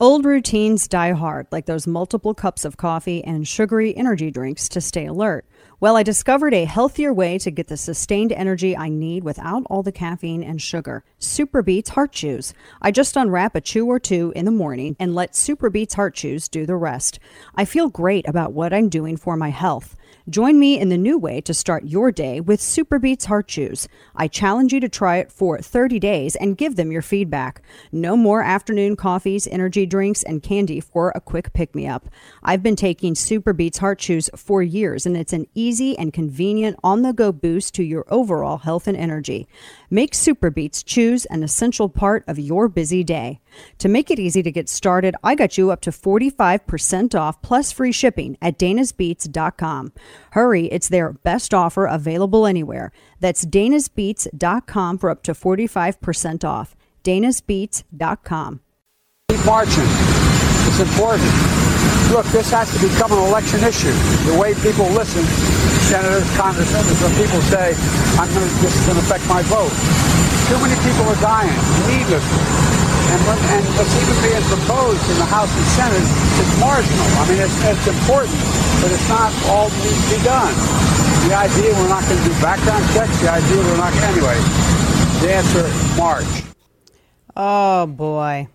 Old routines die hard, like those multiple cups of coffee and sugary energy drinks to stay alert. Well, I discovered a healthier way to get the sustained energy I need without all the caffeine and sugar. Superbeets Heart Chews. I just unwrap a chew or two in the morning and let Superbeets Heart Chews do the rest. I feel great about what I'm doing for my health. Join me in the new way to start your day with Superbeets Heart Chews. I challenge you to try it for 30 days and give them your feedback. No more afternoon coffees, energy drinks, and candy for a quick pick me up. I've been taking Superbeets Heart Chews for years, and it's an easy and convenient on the go boost to your overall health and energy. Make Superbeets Chews an essential part of your busy day. To make it easy to get started, I got you up to 45% off plus free shipping at danasbeats.com. Hurry, it's their best offer available anywhere. That's danasbeats.com for up to 45% off. danasbeats.com. Keep marching. It's important. Look, this has to become an election issue. The way people listen, senators, congressmen, when people say, I'm gonna, this is going to affect my vote. Too many people are dying needlessly. And, when, and what's even being proposed in the House and Senate is marginal. I mean, it's, it's important, but it's not all that needs to be done. The idea we're not going to do background checks, the idea we're not, anyway, the answer, March. Oh, boy.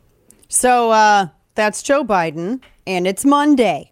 So uh, that's Joe Biden, and it's Monday.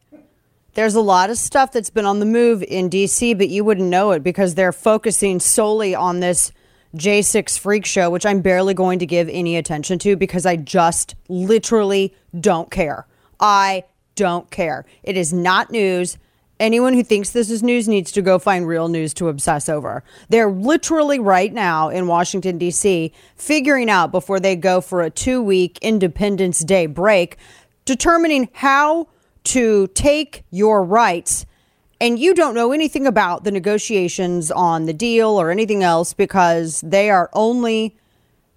There's a lot of stuff that's been on the move in D.C., but you wouldn't know it because they're focusing solely on this J6 freak show, which I'm barely going to give any attention to because I just literally don't care. I don't care. It is not news. Anyone who thinks this is news needs to go find real news to obsess over. They're literally right now in Washington, D.C., figuring out before they go for a two week Independence Day break, determining how to take your rights and you don't know anything about the negotiations on the deal or anything else because they are only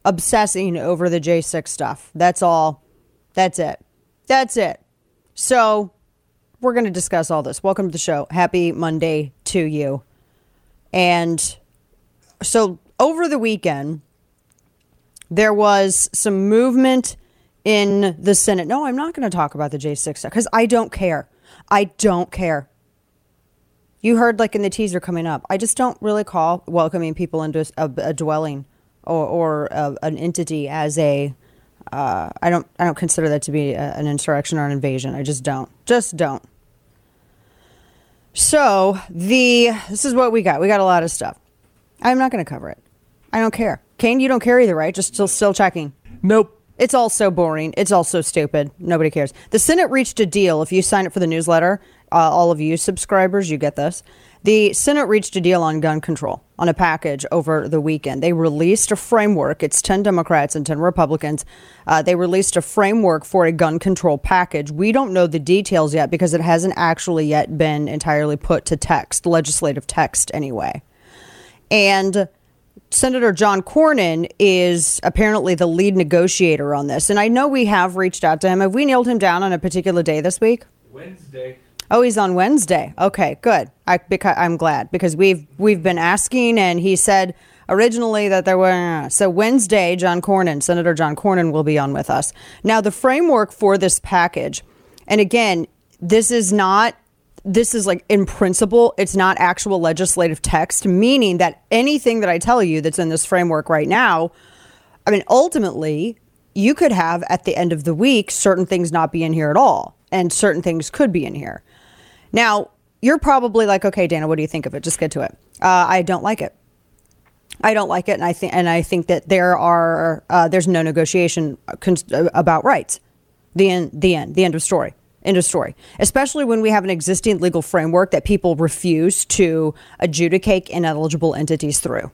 obsessing over the J6 stuff. That's all. That's it. That's it. So we're going to discuss all this. Welcome to the show. Happy Monday to you. And so over the weekend, there was some movement in the Senate. No, I'm not going to talk about the J6 stuff because I don't care. I don't care. You heard like in the teaser coming up. I just don't really call welcoming people into a, a dwelling or, or a, an entity as a. Uh, I don't. I don't consider that to be a, an insurrection or an invasion. I just don't. Just don't. So the this is what we got. We got a lot of stuff. I'm not going to cover it. I don't care. Kane, you don't care either, right? Just still still checking. Nope. It's all so boring. It's all so stupid. Nobody cares. The Senate reached a deal. If you sign up for the newsletter, uh, all of you subscribers, you get this. The Senate reached a deal on gun control on a package over the weekend. They released a framework. It's 10 Democrats and 10 Republicans. Uh, they released a framework for a gun control package. We don't know the details yet because it hasn't actually yet been entirely put to text, legislative text anyway. And Senator John Cornyn is apparently the lead negotiator on this. And I know we have reached out to him. Have we nailed him down on a particular day this week? Wednesday. Oh, he's on Wednesday. Okay, good. I because I'm glad because we've we've been asking, and he said originally that there were so Wednesday. John Cornyn, Senator John Cornyn, will be on with us. Now, the framework for this package, and again, this is not. This is like in principle, it's not actual legislative text, meaning that anything that I tell you that's in this framework right now, I mean, ultimately, you could have at the end of the week certain things not be in here at all, and certain things could be in here. Now, you're probably like, okay, Dana, what do you think of it? Just get to it. Uh, I don't like it. I don't like it, and I think and I think that there are uh, there's no negotiation cons- about rights. The end. The end. The end of story. End of story. Especially when we have an existing legal framework that people refuse to adjudicate ineligible entities through.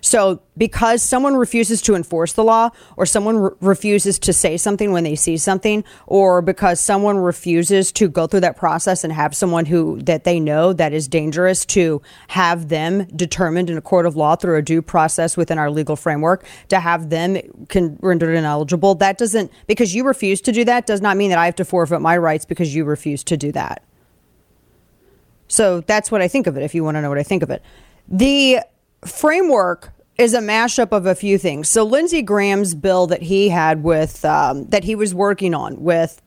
So, because someone refuses to enforce the law, or someone re- refuses to say something when they see something, or because someone refuses to go through that process and have someone who that they know that is dangerous to have them determined in a court of law through a due process within our legal framework, to have them con- rendered ineligible, that doesn't, because you refuse to do that, does not mean that I have to forfeit my rights because you refuse to do that. So, that's what I think of it, if you want to know what I think of it. The framework is a mashup of a few things. So Lindsey Graham's bill that he had with um, that he was working on with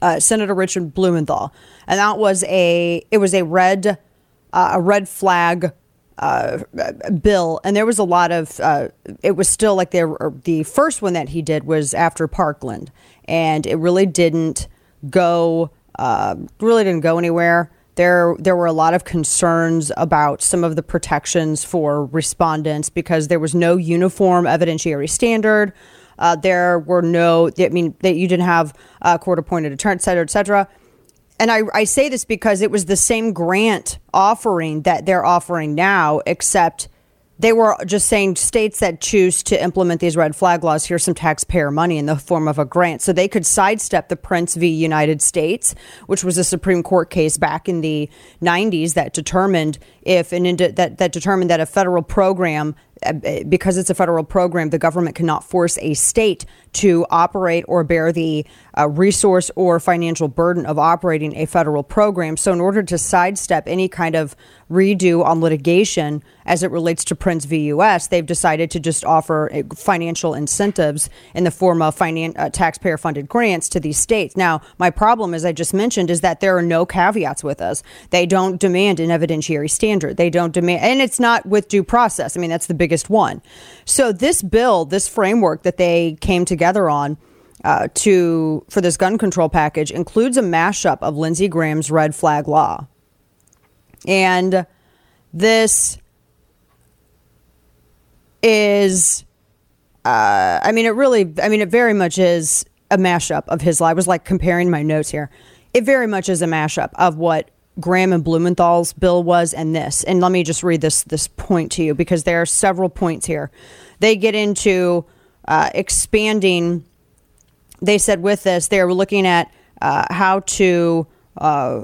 uh, Senator Richard Blumenthal, and that was a it was a red uh, a red flag uh, bill, and there was a lot of. Uh, it was still like there. The first one that he did was after Parkland, and it really didn't go. Uh, really didn't go anywhere. There, there were a lot of concerns about some of the protections for respondents because there was no uniform evidentiary standard. Uh, there were no, I mean, that you didn't have a court appointed attorney, et cetera, et cetera. And I, I say this because it was the same grant offering that they're offering now, except they were just saying states that choose to implement these red flag laws, here's some taxpayer money in the form of a grant. So they could sidestep the Printz v. United States, which was a Supreme Court case back in the 90s that determined if an that, that determined that a federal program uh, because it's a federal program, the government cannot force a state to operate or bear the uh, resource or financial burden of operating a federal program. So, in order to sidestep any kind of redo on litigation as it relates to Printz v. U.S., they've decided to just offer uh, financial incentives in the form of finan- uh, taxpayer funded grants to these states. Now, my problem, as I just mentioned, is that there are no caveats with us. They don't demand an evidentiary standard. They don't demand, and it's not with due process. I mean, that's the biggest one. So, this bill, this framework that they came together on, uh, to for this gun control package includes a mashup of Lindsey Graham's red flag law. And this is, uh, I mean, it really, I mean, it very much is a mashup of his law. I was like comparing my notes here. It very much is a mashup of what Graham and Blumenthal's bill was and this. And let me just read this this point to you because there are several points here. They get into uh, expanding. They said with this, they were looking at uh, how to uh,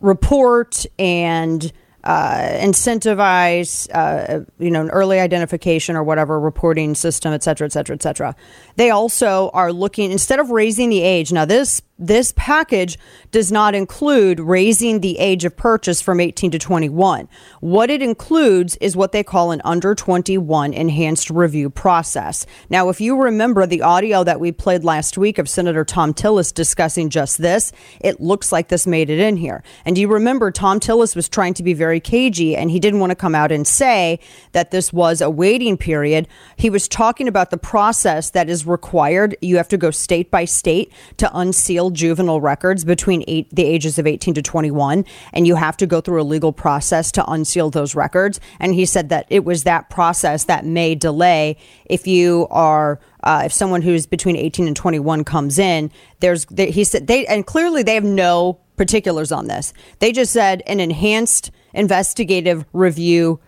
report and uh, incentivize, uh, you know, an early identification or whatever reporting system, et cetera, et cetera, et cetera. They also are looking instead of raising the age. Now, this this package does not include raising the age of purchase from 18 to 21. What it includes is what they call an under 21 enhanced review process. Now, if you remember the audio that we played last week of Senator Thom Tillis discussing just this, it looks like this made it in here. And do you remember Thom Tillis was trying to be very cagey and he didn't want to come out and say that this was a waiting period. He was talking about the process that is required. You have to go state by state to unseal juvenile records between eight, the ages of 18 to 21, and you have to go through a legal process to unseal those records. And he said that it was that process that may delay if you are. Uh, if someone who's between 18 and 21 comes in, there's he said they and clearly they have no particulars on this. They just said an enhanced investigative review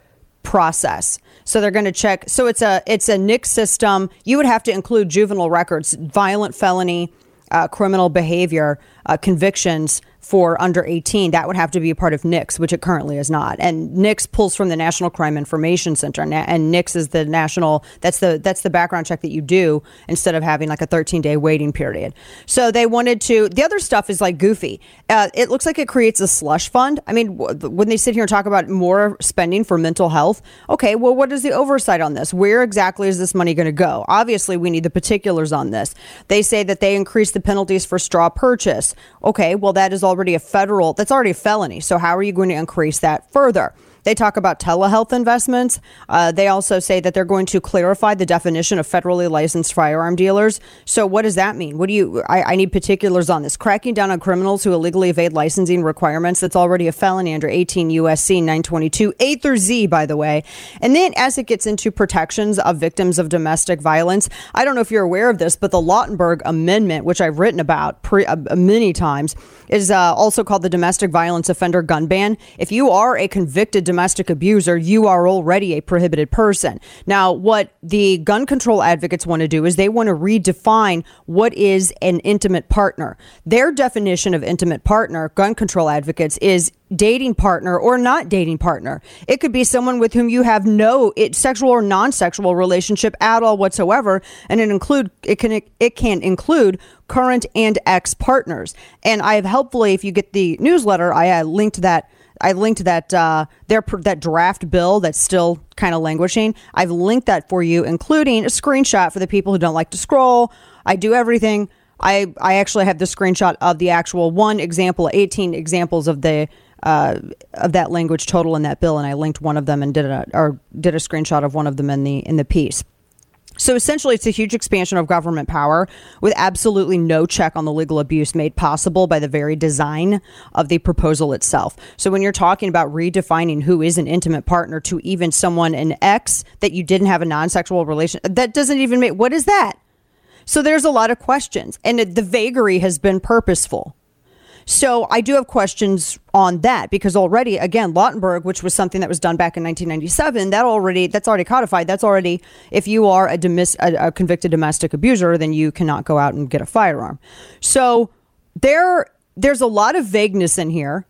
process. So they're going to check. So it's a it's a NICS system. You would have to include juvenile records, violent felony, uh, criminal behavior, uh, convictions for under 18, that would have to be a part of NICS, which it currently is not. And NICS pulls from the National Crime Information Center, and NICS is the national. That's the that's the background check that you do instead of having like a 13 day waiting period. So they wanted to. The other stuff is like goofy. Uh, it looks like it creates a slush fund. I mean, when they sit here and talk about more spending for mental health, okay, well, what is the oversight on this? Where exactly is this money going to go? Obviously, we need the particulars on this. They say that they increase the penalties for straw purchase. Okay, well, that is all already a federal, that's already a felony. So how are you going to increase that further? They talk about telehealth investments. Uh, they also say that they're going to clarify the definition of federally licensed firearm dealers. So, what does that mean? What do you? I, I, need particulars on this. Cracking down on criminals who illegally evade licensing requirements. That's already a felony under 18 USC 922 A through Z, by the way. And then, as it gets into protections of victims of domestic violence, I don't know if you're aware of this, but the Lautenberg Amendment, which I've written about pre, uh, many times, is uh, also called the Domestic Violence Offender Gun Ban. If you are a convicted domestic abuser, you are already a prohibited person. Now, what the gun control advocates want to do is they want to redefine what is an intimate partner. Their definition of intimate partner, gun control advocates, is dating partner or not dating partner. It could be someone with whom you have no sexual or non-sexual relationship at all whatsoever, and it include it can it can include current and ex partners. And I have helpfully, if you get the newsletter, I linked that I linked that uh, their that draft bill that's still kind of languishing. I've linked that for you, including a screenshot for the people who don't like to scroll. I do everything. I I actually have the screenshot of the actual one example, 18 examples of the uh, of that language total in that bill, and I linked one of them and did a or did a screenshot of one of them in the in the piece. So essentially, it's a huge expansion of government power with absolutely no check on the legal abuse made possible by the very design of the proposal itself. So when you're talking about redefining who is an intimate partner to even someone, an ex that you didn't have a non sexual relation, that doesn't even make what is that? So there's a lot of questions, and the vagary has been purposeful. So I do have questions on that because already, again, Lautenberg, which was something that was done back in 1997, that already that's already codified. That's already if you are a, demis, a, a convicted domestic abuser, then you cannot go out and get a firearm. So there, there's a lot of vagueness in here.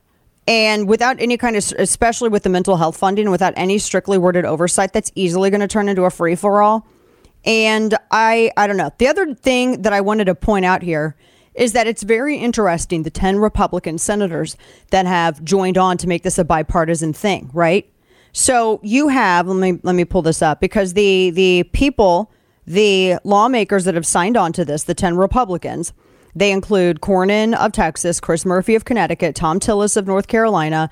And without any kind of, especially with the mental health funding, without any strictly worded oversight, that's easily going to turn into a free for all. And I, I don't know. The other thing that I wanted to point out here is that it's very interesting the 10 Republican senators that have joined on to make this a bipartisan thing, right? So you have let me let me pull this up because the the people, the lawmakers that have signed on to this, the 10 Republicans, they include Cornyn of Texas, Chris Murphy of Connecticut, Thom Tillis of North Carolina,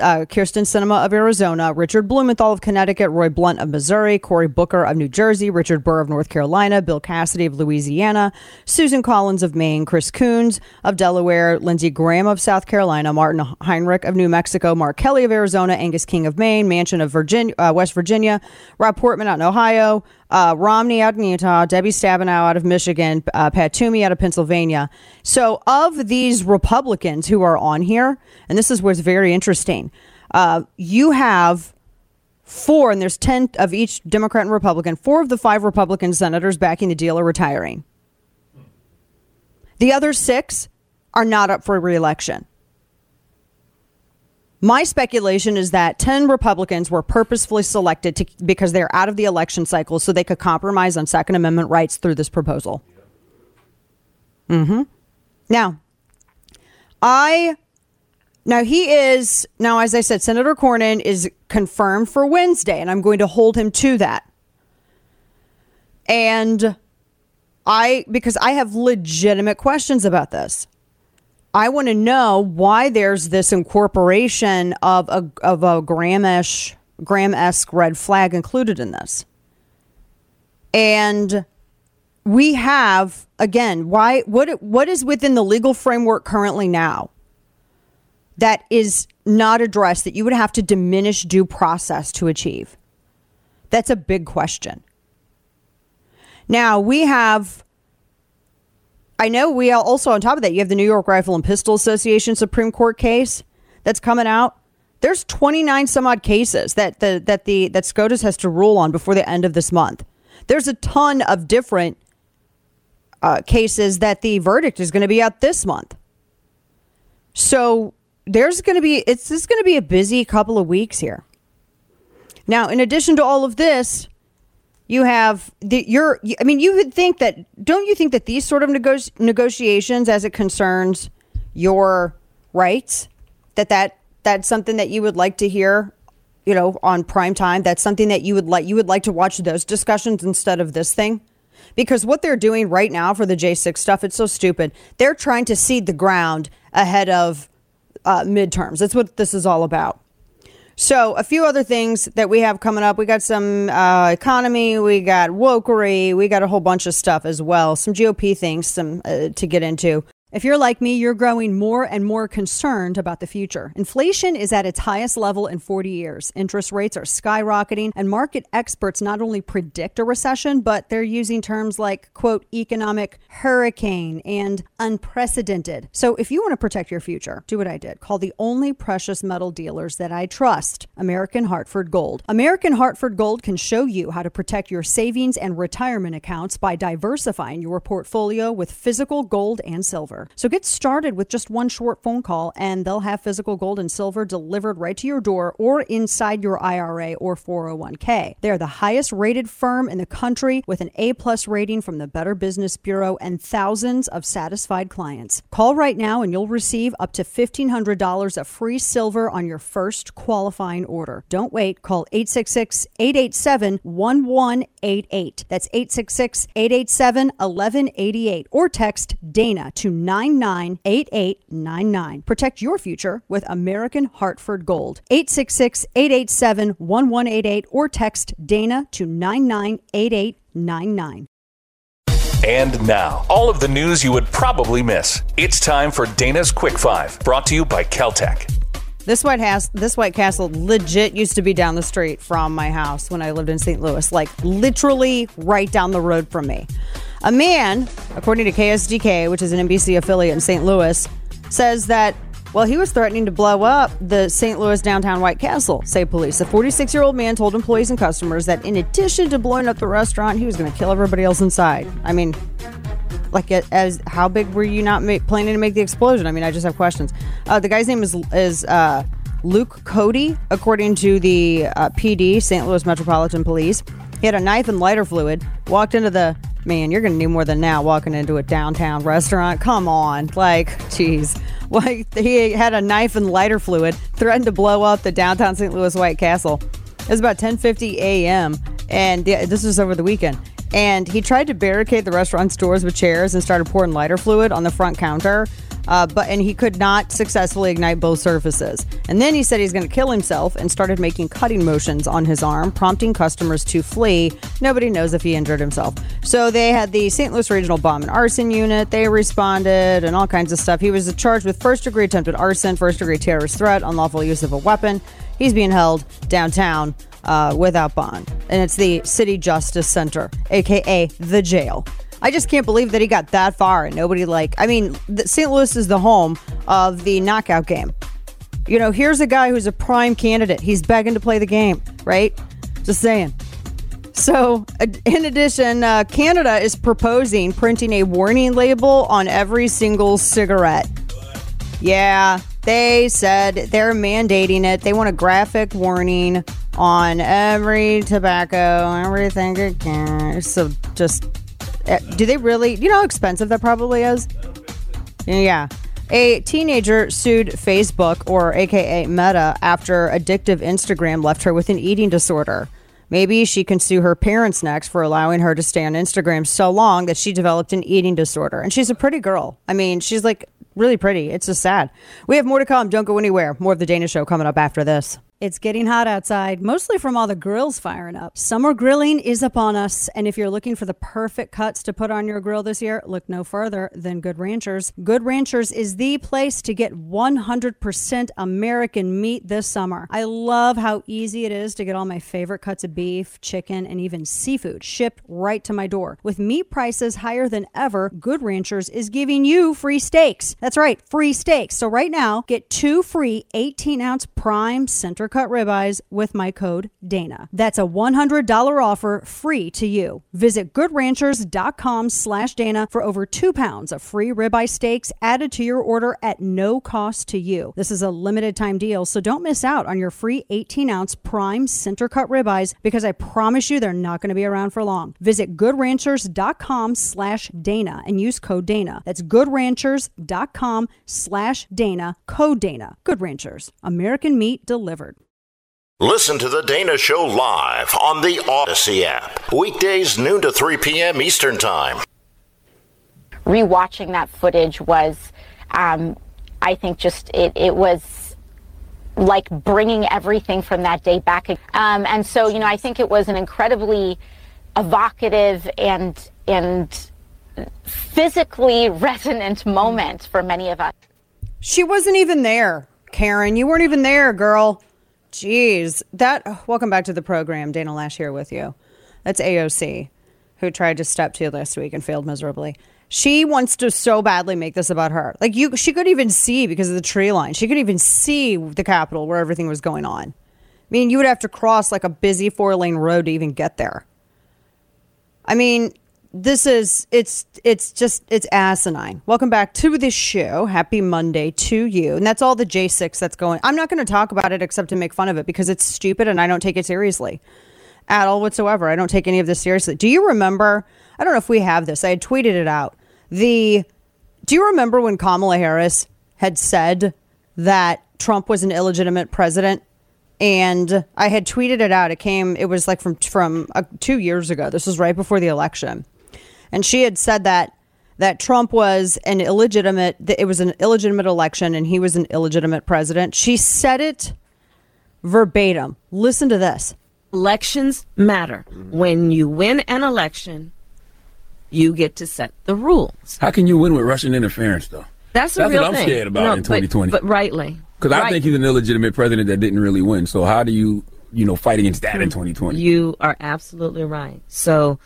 uh, Kyrsten Sinema of Arizona, Richard Blumenthal of Connecticut, Roy Blunt of Missouri, Cory Booker of New Jersey, Richard Burr of North Carolina, Bill Cassidy of Louisiana, Susan Collins of Maine, Chris Coons of Delaware, Lindsey Graham of South Carolina, Martin Heinrich of New Mexico, Mark Kelly of Arizona, Angus King of Maine, Manchin of Virginia, uh, West Virginia, Rob Portman out in Ohio, uh, Romney out in Utah, Debbie Stabenow out of Michigan, uh, Pat Toomey out of Pennsylvania. So, of these Republicans who are on here, and this is what's very interesting, uh, you have four, and there's 10 of each Democrat and Republican, four of the five Republican senators backing the deal are retiring. The other six are not up for reelection. My speculation is that 10 Republicans were purposefully selected to, because they're out of the election cycle so they could compromise on Second Amendment rights through this proposal. Mm-hmm. Now, I now he is now as I said, Senator Cornyn is confirmed for Wednesday, and I'm going to hold him to that. And I because I have legitimate questions about this. I want to know why there's this incorporation of a of a Grahamish Graham esque red flag included in this. And we have again why what what is within the legal framework currently now that is not addressed that you would have to diminish due process to achieve that's a big question now we have I know we also, on top of that, you have the New York Rifle and Pistol Association Supreme Court case that's coming out. There's 29 some odd cases that the that the that SCOTUS has to rule on before the end of this month. There's a ton of different uh, cases that the verdict is going to be out this month. So there's going to be it's going to be a busy couple of weeks here. Now, in addition to all of this, you have the you're i mean you would think that don't you think that these sort of nego- negotiations as it concerns your rights that that that's something that you would like to hear you know on prime time? That's something that you would like you would like to watch those discussions instead of this thing? Because what they're doing right now for the j6 stuff it's so stupid. They're trying to seed the ground ahead of uh, midterms. That's what this is all about so, a few other things that we have coming up. We got some uh, economy, we got wokery, we got a whole bunch of stuff as well. Some GOP things some uh, to get into. If you're like me, you're growing more and more concerned about the future. Inflation is at its highest level in 40 years. Interest rates are skyrocketing, and market experts not only predict a recession, but they're using terms like, quote, economic hurricane and unprecedented. So if you want to protect your future, do what I did. Call the only precious metal dealers that I trust American Hartford Gold. American Hartford Gold can show you how to protect your savings and retirement accounts by diversifying your portfolio with physical gold and silver. So get started with just one short phone call and they'll have physical gold and silver delivered right to your door or inside your IRA or 401k. They're the highest rated firm in the country with an A plus rating from the Better Business Bureau and thousands of satisfied clients. Call right now and you'll receive up to $1,500 of free silver on your first qualifying order. Don't wait. Call 866 887 1188. That's 866 887 1188 or text Dana to 998899. Protect your future with American Hartford Gold. 866 887 1188 or text Dana to 998899. And now, all of the news you would probably miss. It's time for Dana's Quick Five, brought to you by KelTec. This White House, this White Castle, legit used to be down the street from my house when I lived in St. Louis, like literally right down the road from me. A man, according to KSDK, which is an NBC affiliate in St. Louis, says that well, he was threatening to blow up the St. Louis downtown White Castle, say police. A 46 year old man told employees and customers that in addition to blowing up the restaurant, he was going to kill everybody else inside. I mean, like as how big were you not planning to make the explosion? I mean, I just have questions. Uh, the guy's name is is uh, Luke Cody, according to the uh, PD, St. Louis Metropolitan Police. He had a knife and lighter fluid. Walked into the man. You're going to need more than that Walking into a downtown restaurant. Come on, like, jeez. Well, he had a knife and lighter fluid. Threatened to blow up the downtown St. Louis White Castle. It was about 10:50 a.m. and this was over the weekend and he tried to barricade the restaurant's doors with chairs and started pouring lighter fluid on the front counter. Uh, but and he could not successfully ignite both surfaces. And then he said he's going to kill himself and started making cutting motions on his arm, prompting customers to flee. Nobody knows if he injured himself. So they had the St. Louis Regional Bomb and Arson Unit. They responded and all kinds of stuff. He was charged with first degree attempted arson, first degree terrorist threat, unlawful use of a weapon. He's being held downtown uh, without bond, and it's the City Justice Center, aka the jail. I just can't believe that he got that far and nobody like. I mean, St. Louis is the home of the knockout game. You know, here's a guy who's a prime candidate. He's begging to play the game, right? Just saying. So, in addition, uh, Canada is proposing printing a warning label on every single cigarette. Yeah, they said they're mandating it. They want a graphic warning on every tobacco, everything again. So just, Eh, do they really? You know how expensive that probably is? Yeah. A teenager sued Facebook, or AKA Meta, after addictive Instagram left her with an eating disorder. Maybe she can sue her parents next for allowing her to stay on Instagram so long that she developed an eating disorder. And she's a pretty girl. I mean, she's like really pretty. It's just sad. We have more to come. Don't go anywhere. More of the Dana Show coming up after this. It's getting hot outside, mostly from all the grills firing up. Summer grilling is upon us, and if you're looking for the perfect cuts to put on your grill this year, look no further than Good Ranchers. Good Ranchers is the place to get 100% American meat this summer. I love how easy it is to get all my favorite cuts of beef, chicken, and even seafood shipped right to my door. With meat prices higher than ever, Good Ranchers is giving you free steaks. That's right, free steaks. So right now, get two free 18 ounce prime center cut ribeyes with my code DANA. That's a $100 offer free to you. Visit goodranchers.com slash Dana for over two pounds of free ribeye steaks added to your order at no cost to you. This is a limited time deal, so don't miss out on your free 18 ounce prime center cut ribeyes because I promise you they're not going to be around for long. Visit goodranchers.com slash Dana and use code Dana. That's goodranchers.com slash Dana, code Dana. Good Ranchers, American meat delivered. Listen to The Dana Show live on the Audacy app. Weekdays, noon to 3 p.m. Eastern Time. Rewatching that footage was, um, I think, just it, it was like bringing everything from that day back. Um, and so, you know, I think it was an incredibly evocative and, and physically resonant moment for many of us. She wasn't even there, Karen. You weren't even there, girl. Jeez, that. Welcome back to the program. Dana Loesch here with you. That's AOC, who tried to step to you last week and failed miserably. She wants to so badly make this about her. Like you, she could even see because of the tree line. She could even see the Capitol where everything was going on. I mean, you would have to cross like a busy four lane road to even get there. I mean, this is it's it's just it's asinine. Welcome back to the show. Happy Monday to you. And that's all the J6 that's going. I'm not going to talk about it except to make fun of it because it's stupid and I don't take it seriously at all whatsoever. I don't take any of this seriously. Do you remember? I don't know if we have this. I had tweeted it out. The Do you remember when Kamala Harris had said that Trump was an illegitimate president? And I had tweeted it out. It came. It was like from from uh, two years ago. This was right before the election, and she had said that that Trump was an illegitimate. That it was an illegitimate election, and he was an illegitimate president. She said it verbatim. Listen to this. Elections matter. When you win an election, you get to set the rules. How can you win with Russian interference, though? That's, a That's real what I'm thing. scared about No, in 2020. But, rightly. Because I think he's an illegitimate president that didn't really win. So how do you, you know, fight against that in 2020? You are absolutely right. So,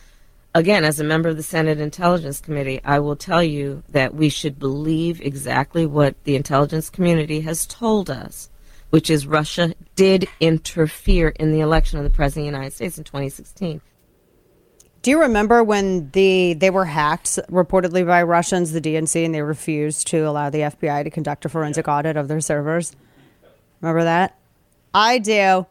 again, as a member of the Senate Intelligence Committee, I will tell you that we should believe exactly what the intelligence community has told us, which is Russia did interfere in the election of the President of the United States in 2016. Do you remember when the they were hacked reportedly by Russians, the DNC, and they refused to allow the FBI to conduct a forensic audit of their servers? Remember that? I do.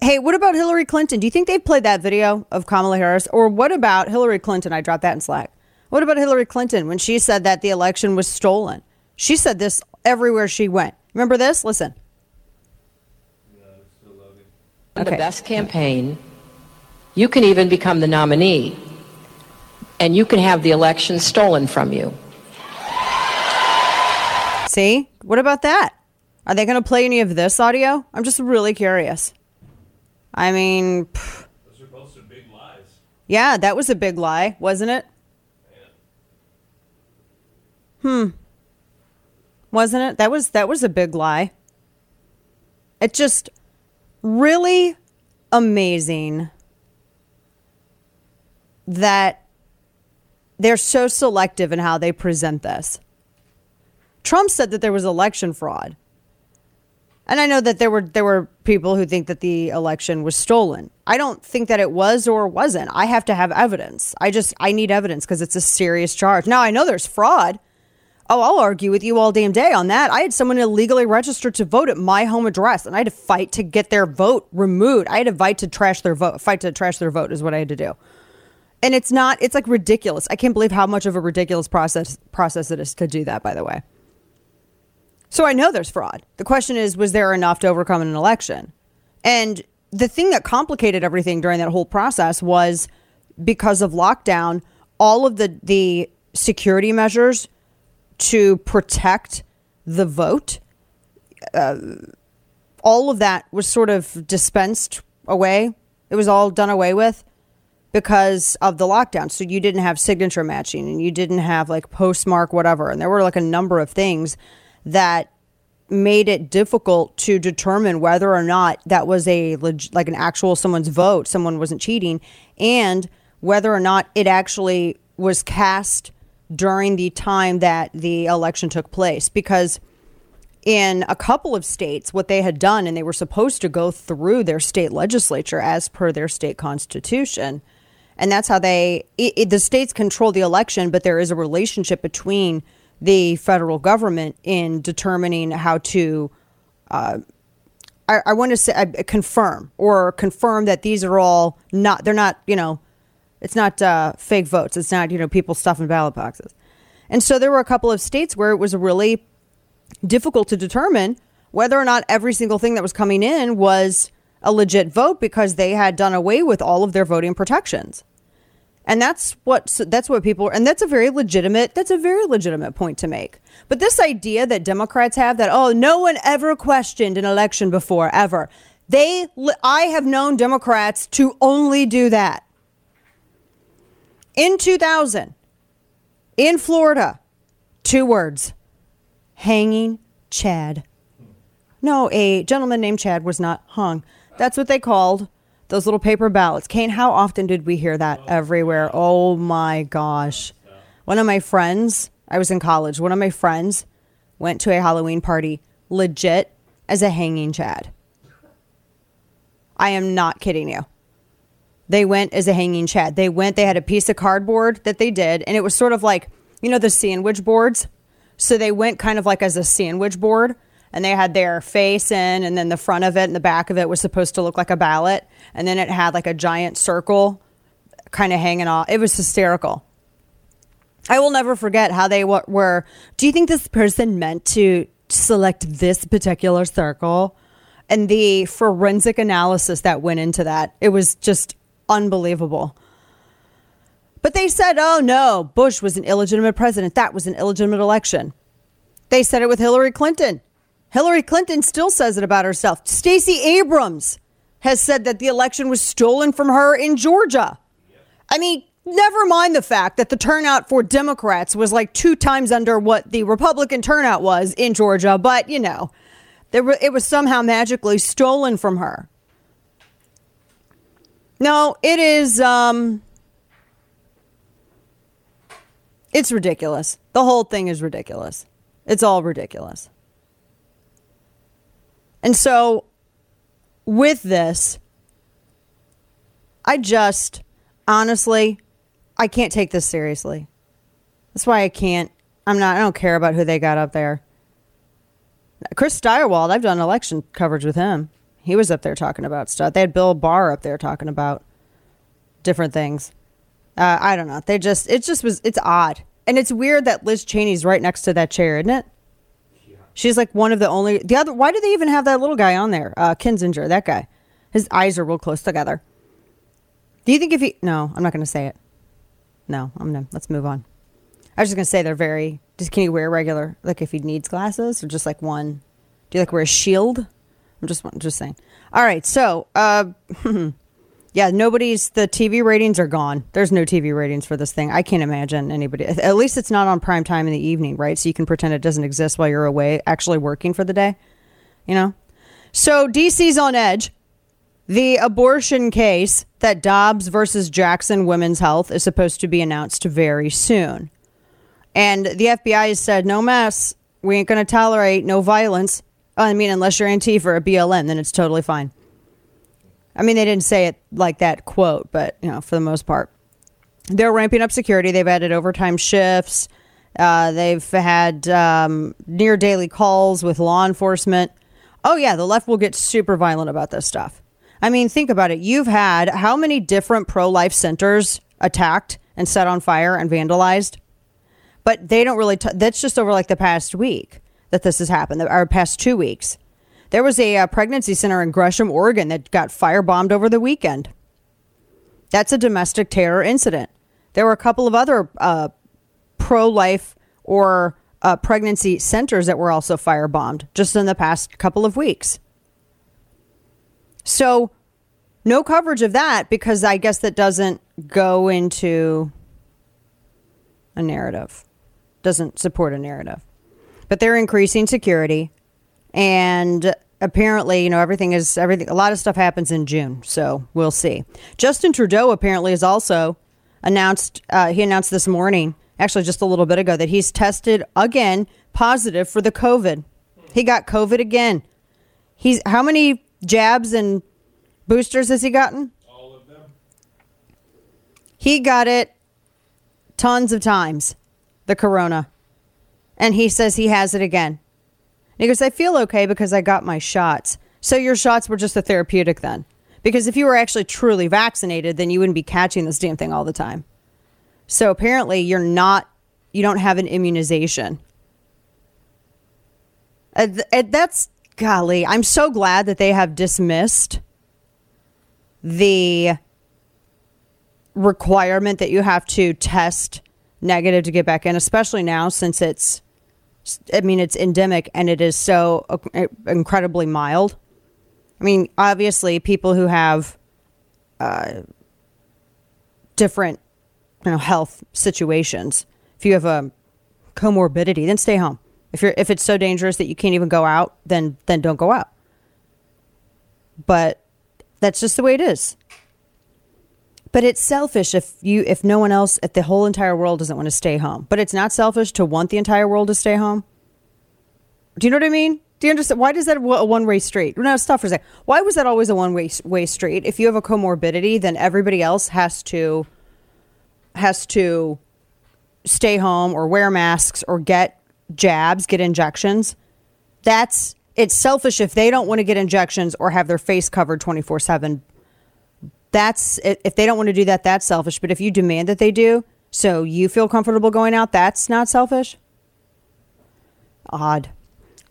Hey, what about Hillary Clinton? Do you think they've played that video of Kamala Harris? Or what about Hillary Clinton? I dropped that in Slack. What about Hillary Clinton when she said that the election was stolen? She said this everywhere she went. Remember this? Listen. the Okay. best campaign, you can even become the nominee, and you can have the election stolen from you. See? What about that? Are they going to play any of this audio? I'm just really curious. I mean, pff. those are both some big lies. Yeah, that was a big lie, wasn't it? Hmm. Wasn't it? That was that was a big lie. It just really amazing that they're so selective in how they present this. Trump said that there was election fraud. And I know that there were there were people who think that the election was stolen. I don't think that it was or wasn't. I have to have evidence. I just I need evidence because it's a serious charge. Now I know there's fraud. Oh, I'll argue with you all damn day on that. I had someone illegally registered to vote at my home address, and I had to fight to get their vote removed. I had to fight to trash their vote. Fight to trash their vote is what I had to do. And it's not. It's like ridiculous. I can't believe how much of a ridiculous process process it is to do that. By the way. So I know there's fraud. The question is, was there enough to overcome an election? And the thing that complicated everything during that whole process was because of lockdown, all of the the security measures to protect the vote, uh, all of that was sort of dispensed away. It was all done away with because of the lockdown. So you didn't have signature matching and you didn't have like postmark whatever. And there were like a number of things that made it difficult to determine whether or not that was a leg- like an actual someone's vote, someone wasn't cheating, and whether or not it actually was cast during the time that the election took place. Because in a couple of states what they had done and they were supposed to go through their state legislature as per their state constitution and that's how they it, it- the states control the election but there is a relationship between the federal government in determining how to uh, I, I want to say uh, confirm or confirm that these are all not they're not you know it's not uh, fake votes it's not you know people stuffing ballot boxes and so there were a couple of states where it was really difficult to determine whether or not every single thing that was coming in was a legit vote because they had done away with all of their voting protections. And that's what that's what people and that's a very legitimate that's a very legitimate point to make. But this idea that Democrats have that oh no one ever questioned an election before ever. They I have known Democrats to only do that. In 2000 in Florida, two words hanging Chad. No, a gentleman named Chad was not hung. That's what they called those little paper ballots. Kane, how often did we hear that oh, everywhere? Oh my gosh. One of my friends, I was in college, one of my friends went to a Halloween party legit as a hanging Chad. I am not kidding you. They went as a hanging chad. They went, they had a piece of cardboard that they did, and it was sort of like, you know, the sandwich boards. So they went kind of like as a sandwich board, and they had their face in, and then the front of it and the back of it was supposed to look like a ballot, and then it had like a giant circle kind of hanging off. It was hysterical. I will never forget how they wa- were. Do you think this person meant to select this particular circle? And the forensic analysis that went into that, it was just unbelievable. But they said, oh no, Bush was an illegitimate president. That was an illegitimate election. They said it with Hillary Clinton. Hillary Clinton still says it about herself. Stacey Abrams has said that the election was stolen from her in Georgia. I mean, never mind the fact that the turnout for Democrats was like two times under what the Republican turnout was in Georgia, but you know, there were, it was somehow magically stolen from her. No, it is um it's ridiculous. The whole thing is ridiculous. It's all ridiculous. And so with this, I just honestly, I can't take this seriously. That's why I can't. I'm not. I don't care about who they got up there. Chris Stirewalt. I've done election coverage with him. He was up there talking about stuff. They had Bill Barr up there talking about different things. Uh, I don't know. They just. It just was. It's odd, and it's weird that Liz Cheney's right next to that chair, isn't it? She's like one of the only. The other. Why do they even have that little guy on there? Uh, Kinzinger. That guy. His eyes are real close together. Do you think if he? No, I'm not going to say it. No, I'm gonna. Let's move on. I was just gonna say they're very. Just can you wear regular like if he needs glasses or just like one? Do you like wear a shield? I'm just just saying. All right, so uh, yeah, nobody's the TV ratings are gone. There's no TV ratings for this thing. I can't imagine anybody. At least it's not on prime time in the evening, right? So you can pretend it doesn't exist while you're away, actually working for the day. You know. So DC's on edge. The abortion case that Dobbs versus Jackson Women's Health is supposed to be announced very soon. And the FBI has said, no mess. We ain't going to tolerate no violence. I mean, unless you're Antifa or BLM, then it's totally fine. I mean, they didn't say it like that quote, but, you know, for the most part. They're ramping up security. They've added overtime shifts. Uh, they've had um, near daily calls with law enforcement. Oh, yeah, the left will get super violent about this stuff. I mean, think about it. You've had how many different pro life centers attacked and set on fire and vandalized? But they don't really, t- that's just over like the past week that this has happened, or past two weeks. There was a, uh pregnancy center in Gresham, Oregon that got firebombed over the weekend. That's a domestic terror incident. There were a couple of other uh, pro life or uh, pregnancy centers that were also firebombed just in the past couple of weeks. So, no coverage of that because I guess that doesn't go into a narrative, doesn't support a narrative. But they're increasing security, and apparently, you know, everything is everything. A lot of stuff happens in June, so we'll see. Justin Trudeau apparently has also announced. Uh, he announced this morning, actually just a little bit ago, that he's tested again positive for the COVID. He got COVID again. He's how many jabs and boosters has he gotten? All of them. He got it tons of times, the corona. And he says he has it again. And he goes, I feel okay because I got my shots. So your shots were just a therapeutic then. Because if you were actually truly vaccinated, then you wouldn't be catching this damn thing all the time. So apparently you're not, you don't have an immunization. Uh, th- uh, that's golly. I'm so glad that they have dismissed the requirement that you have to test negative to get back in, especially now since it's, I mean, it's endemic and it is so uh, incredibly mild. I mean, obviously, people who have uh, different, you know, health situations. If you have a comorbidity, then stay home. If you're if it's so dangerous that you can't even go out, then then don't go out. But that's just the way it is. But it's selfish if you if no one else if the whole entire world doesn't want to stay home. But it's not selfish to want the entire world to stay home. Do you know what I mean? Do you understand? Why does that a one way street? No, stop for a second. Why was that always a one way way street? If you have a comorbidity, then everybody else has to has to stay home or wear masks or get jabs, get injections. That's it's selfish if they don't want to get injections or have their face covered 24/7. That's if they don't want to do that that's selfish, but if you demand that they do, so you feel comfortable going out, that's not selfish. Odd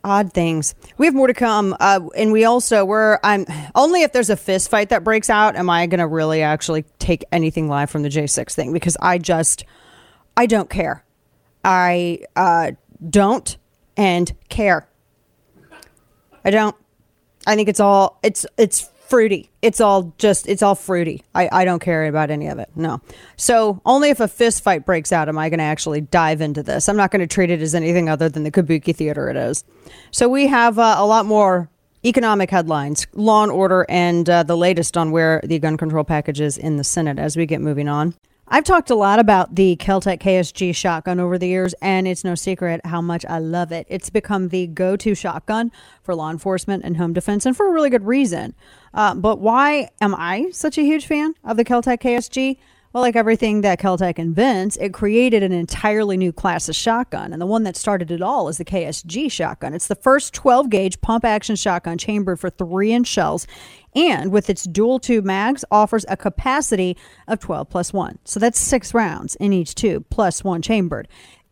odd things. We have more to come, uh, and we also we're I'm only if there's a fist fight that breaks out am I going to really actually take anything live from the J6 thing because I just I don't care. I uh, don't and care. I don't. I think it's all it's it's fruity. It's all just it's all fruity. I, I don't care about any of it. No. So only if a fist fight breaks out am I to actually dive into this. I'm not to treat it as anything other than the kabuki theater it is. So we have uh, a lot more economic headlines, law and order, and uh, the latest on where the gun control package is in the Senate as we get moving on. I've talked a lot about the KelTec KSG shotgun over the years, and it's no secret how much I love it. It's become the go to shotgun for law enforcement and home defense, and for a really good reason. Uh, but why am I such a huge fan of the KelTec KSG? Well, like everything that KelTec invents, it created an entirely new class of shotgun. And the one that started it all is the KSG shotgun. It's the first 12 gauge pump action shotgun chambered for three inch shells. And with its dual tube mags, offers a capacity of 12 plus one. So that's six rounds in each tube, plus one chambered.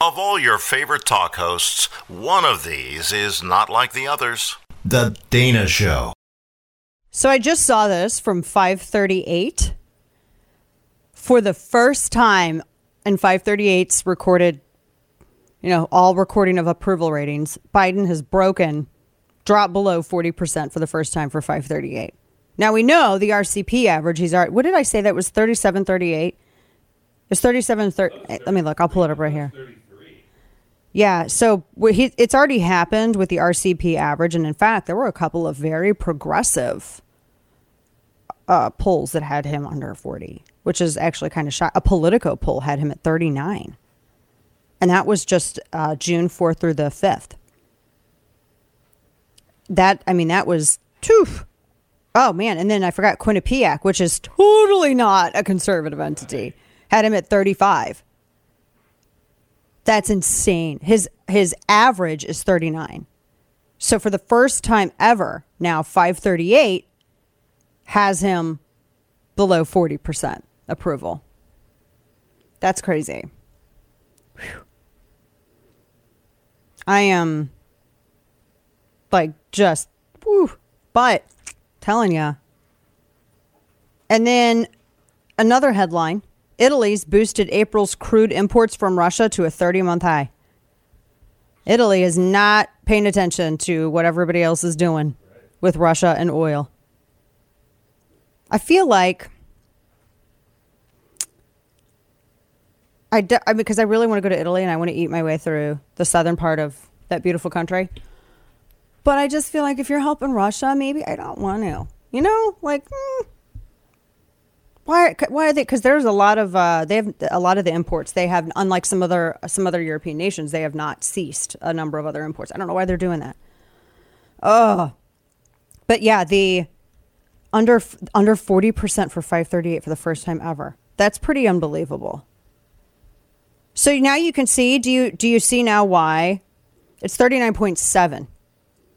Of all your favorite talk hosts, one of these is not like the others. The Dana Show. So I just saw this from 538. For the first time in 538's recorded, you know, all recording of approval ratings, Biden has broken, dropped below 40% for the first time for 538. Now we know the RCP average, he's, what did I say that was 3738? It's 37 30. Let me look. I'll pull it up right here. Yeah, so it's already happened with the RCP average, and in fact, there were a couple of very progressive uh, polls that had him under 40, which is actually kind of shot. A Politico poll had him at 39, and that was just uh, June 4th through the 5th. That I mean, that was toof. Oh man, and then I forgot Quinnipiac, which is totally not a conservative entity, had him at 35. That's insane. His his average is 39. So for the first time ever, now 538 has him below 40% approval. That's crazy. Whew. I am like just whew, but telling you. And then another headline Italy's boosted April's crude imports from Russia to a 30 month high. Italy is not paying attention to what everybody else is doing with Russia and oil. I feel like I, because I really want to go to Italy and I want to eat my way through the southern part of that beautiful country. But I just feel like if you're helping Russia, maybe I don't want to. You know, like mm, why? Why are they? Because there's a lot of uh, they have a lot of the imports. They have, unlike some other some other European nations, they have not ceased a number of other imports. I don't know why they're doing that. Oh, but yeah, the under under forty percent for five thirty eight for the first time ever. That's pretty unbelievable. So now you can see. Do you do you see now why it's thirty nine point seven?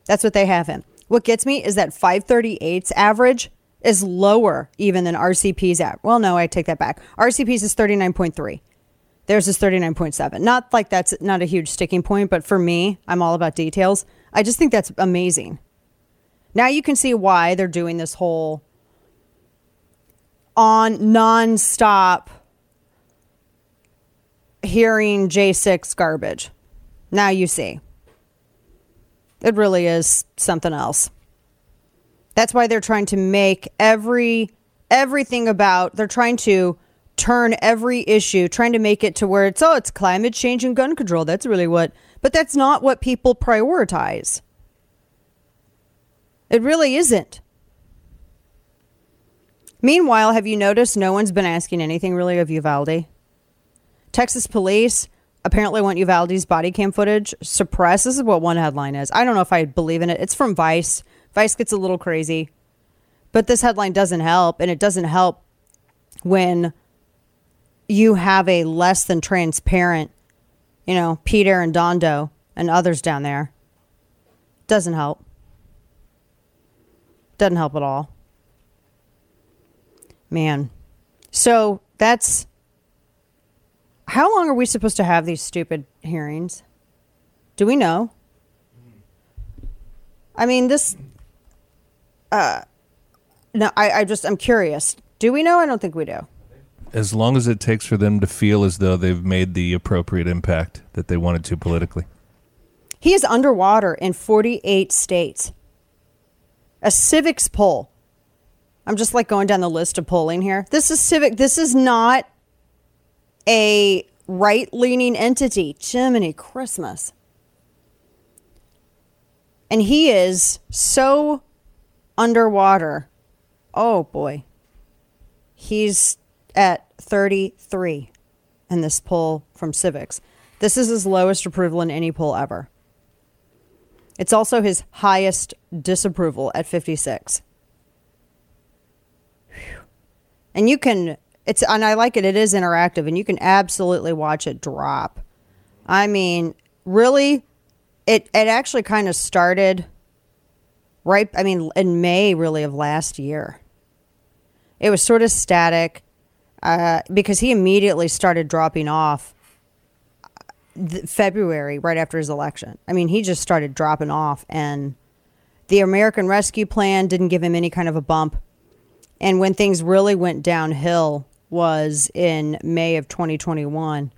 That's what they have in. What gets me is that 538's average is lower even than RCP's at. Well, no, I take that back. RCP's is 39.3. Theirs is 39.7. Not like that's not a huge sticking point, but for me, I'm all about details. I just think that's amazing. Now you can see why they're doing this whole on nonstop hearing J6 garbage. Now you see. It really is something else. That's why they're trying to make every everything about they're trying to turn every issue, trying to make it to where it's oh, it's climate change and gun control. That's really what but that's not what people prioritize. It really isn't. Meanwhile, have you noticed no one's been asking anything really of Uvalde? Texas police apparently want Uvalde's body cam footage suppressed. This is what one headline is. I don't know if I believe in it. It's from Vice. Vice gets a little crazy. But this headline doesn't help, and it doesn't help when you have a less than transparent, you know, Pete Arredondo and others down there. Doesn't help. Doesn't help at all. Man. So that's how long are we supposed to have these stupid hearings? Do we know? I mean, this. Uh, no, I, I just I'm curious. Do we know? I don't think we do. As long as it takes for them to feel as though they've made the appropriate impact that they wanted to politically. He is underwater in 48 states. A Civiqs poll. I'm just like going down the list of polling here. This is civic. This is not a right leaning entity. Jiminy Christmas. And he is so underwater. Oh boy. He's at 33 in this poll from Civiqs. This is his lowest approval in any poll ever. It's also his highest disapproval at 56. And you can it's and I like it. It is interactive, and you can absolutely watch it drop. I mean, really, it it actually kind of started right. I mean, in May, really of last year. It was sort of static uh, because he immediately started dropping off. uh, February, right after his election. I mean, he just started dropping off, and the American Rescue Plan didn't give him any kind of a bump. And when things really went downhill was in May of 2021.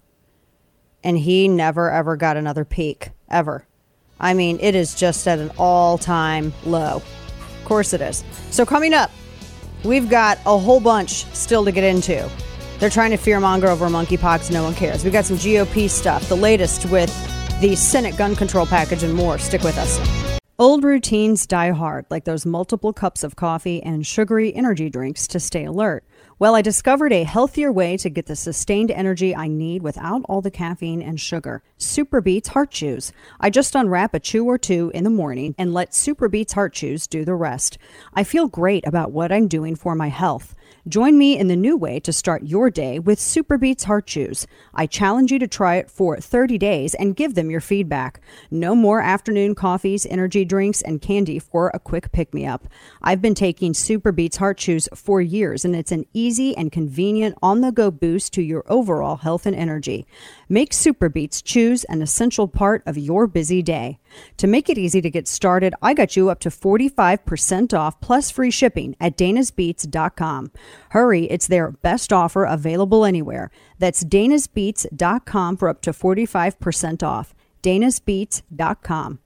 And he never, ever got another peak, ever. I mean, it is just at an all time low. Of course it is. So, coming up, we've got a whole bunch still to get into. They're trying to fearmonger over monkeypox. No one cares. We've got some GOP stuff, the latest with the Senate gun control package and more. Stick with us. Old routines die hard, like those multiple cups of coffee and sugary energy drinks to stay alert. Well, I discovered a healthier way to get the sustained energy I need without all the caffeine and sugar. Superbeets Heart Chews. I just unwrap a chew or two in the morning and let Superbeets Heart Chews do the rest. I feel great about what I'm doing for my health. Join me in the new way to start your day with Superbeets Heart Chews. I challenge you to try it for 30 days and give them your feedback. No more afternoon coffees, energy drinks, and candy for a quick pick me up. I've been taking Superbeets Heart Chews for years, and it's an easy and convenient on the go boost to your overall health and energy. Make Superbeets Chews an essential part of your busy day. To make it easy to get started, I got you up to 45% off plus free shipping at danasbeats.com. Hurry, it's their best offer available anywhere. That's danasbeats.com for up to 45% off. danasbeats.com.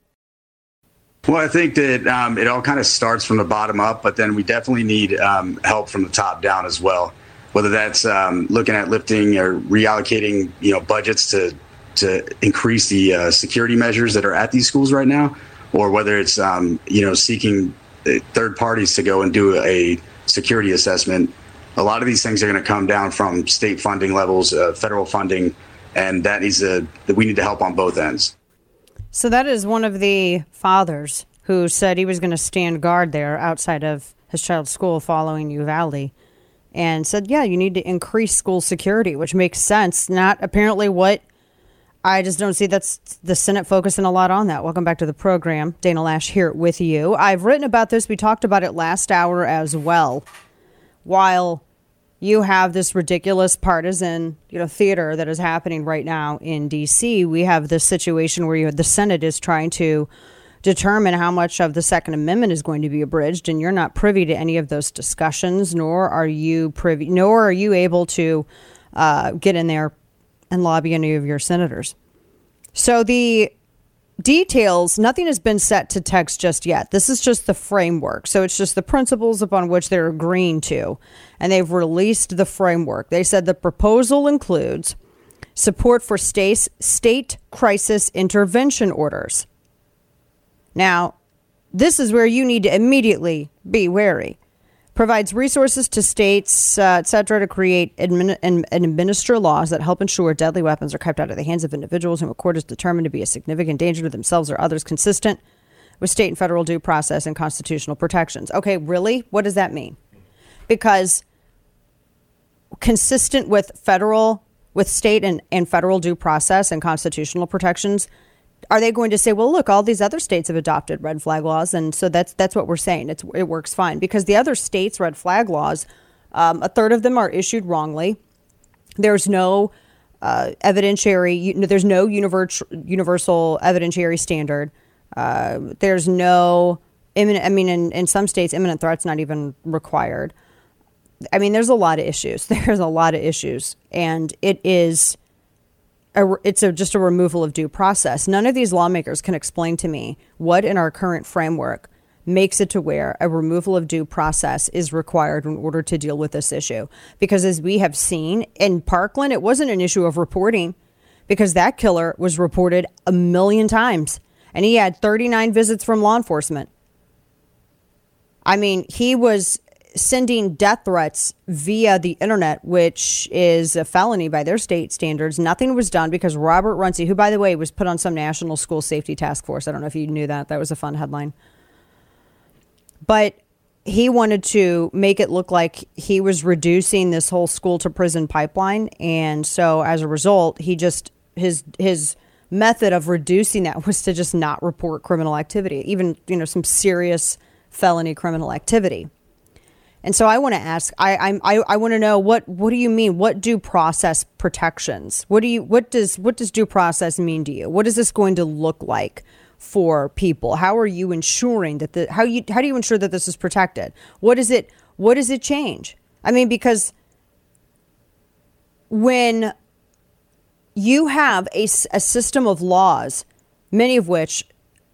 Well, I think that um, it all kind of starts from the bottom up, but then we definitely need um, help from the top down as well. Whether that's um, looking at lifting or reallocating, you know, budgets to to increase the uh, security measures that are at these schools right now, or whether it's um, you know seeking uh, third parties to go and do a security assessment. A lot of these things are going to come down from state funding levels, uh, federal funding, and that needs we need to help on both ends. So that is one of the fathers who said he was going to stand guard there outside of his child's school following Uvalde and said, yeah, you need to increase school security, which makes sense. Not apparently what I just don't see that's the Senate focusing a lot on that. Welcome back to the program. Dana Loesch here with you. I've written about this. We talked about it last hour as well. While you have this ridiculous partisan, you know, theater that is happening right now in DC, we have this situation where you the Senate is trying to determine how much of the Second Amendment is going to be abridged, and you're not privy to any of those discussions, nor are you privy, nor are you able to uh, get in there and lobby any of your senators. So the details, nothing has been set to text just yet. This is just the framework. So it's just the principles upon which they're agreeing to. And they've released the framework. They said the proposal includes support for state, state crisis intervention orders. Now, this is where you need to immediately be wary. Provides resources to states, uh, et cetera, to create admin- and, and administer laws that help ensure deadly weapons are kept out of the hands of individuals whom a court is determined to be a significant danger to themselves or others, consistent with state and federal due process and constitutional protections. Okay, really? What does that mean? Because consistent with federal, with state and, and federal due process and constitutional protections, are they going to say, well, look, all these other states have adopted red flag laws, and so that's that's what we're saying. It's it works fine because the other states' red flag laws, um, a third of them are issued wrongly. There's no uh, evidentiary. You there's no universal universal evidentiary standard. Uh, there's no imminent. I mean, in, in some states, imminent threats not even required. I mean, there's a lot of issues. There's a lot of issues, and it is a, it's a, just a removal of due process. None of these lawmakers can explain to me what in our current framework makes it to where a removal of due process is required in order to deal with this issue. Because as we have seen in Parkland, it wasn't an issue of reporting because that killer was reported a million times and he had 39 visits from law enforcement. I mean, he was sending death threats via the internet, which is a felony by their state standards. Nothing was done because Robert Runcie, who, by the way, was put on some national school safety task force. I don't know if you knew that. That was a fun headline. But he wanted to make it look like he was reducing this whole school to prison pipeline. And so as a result, he just, his, his, method of reducing that was to just not report criminal activity, even, you know, some serious felony criminal activity. And so I want to ask, I I I want to know what what do you mean? What due process protections? What do you what does what does due process mean to you? What is this going to look like for people? How are you ensuring that the how you how do you ensure that this is protected? What is it what does it change? I mean, because when you have a, a system of laws, many of which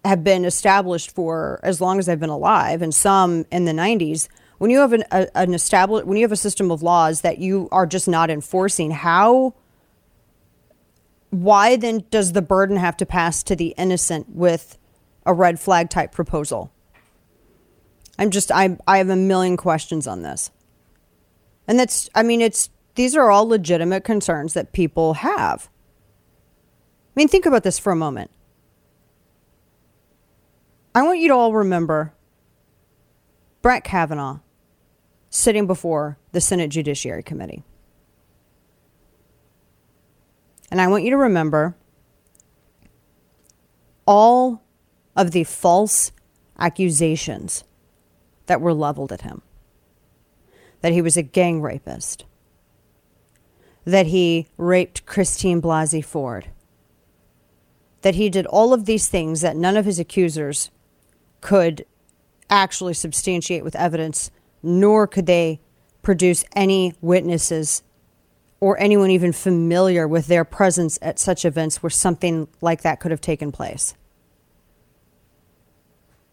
have been established for as long as I've been alive, and some in the 90s when you have an, a, an established when you have a system of laws that you are just not enforcing how why then does the burden have to pass to the innocent with a red flag type proposal? I'm just i i have a million questions on this. And that's i mean it's these are all legitimate concerns that people have. I mean think about this for a moment. I want you to all remember Brett Kavanaugh sitting before the Senate Judiciary Committee. And I want you to remember all of the false accusations that were leveled at him. That he was a gang rapist, that he raped Christine Blasey Ford, that he did all of these things that none of his accusers could actually substantiate with evidence, nor could they produce any witnesses or anyone even familiar with their presence at such events where something like that could have taken place.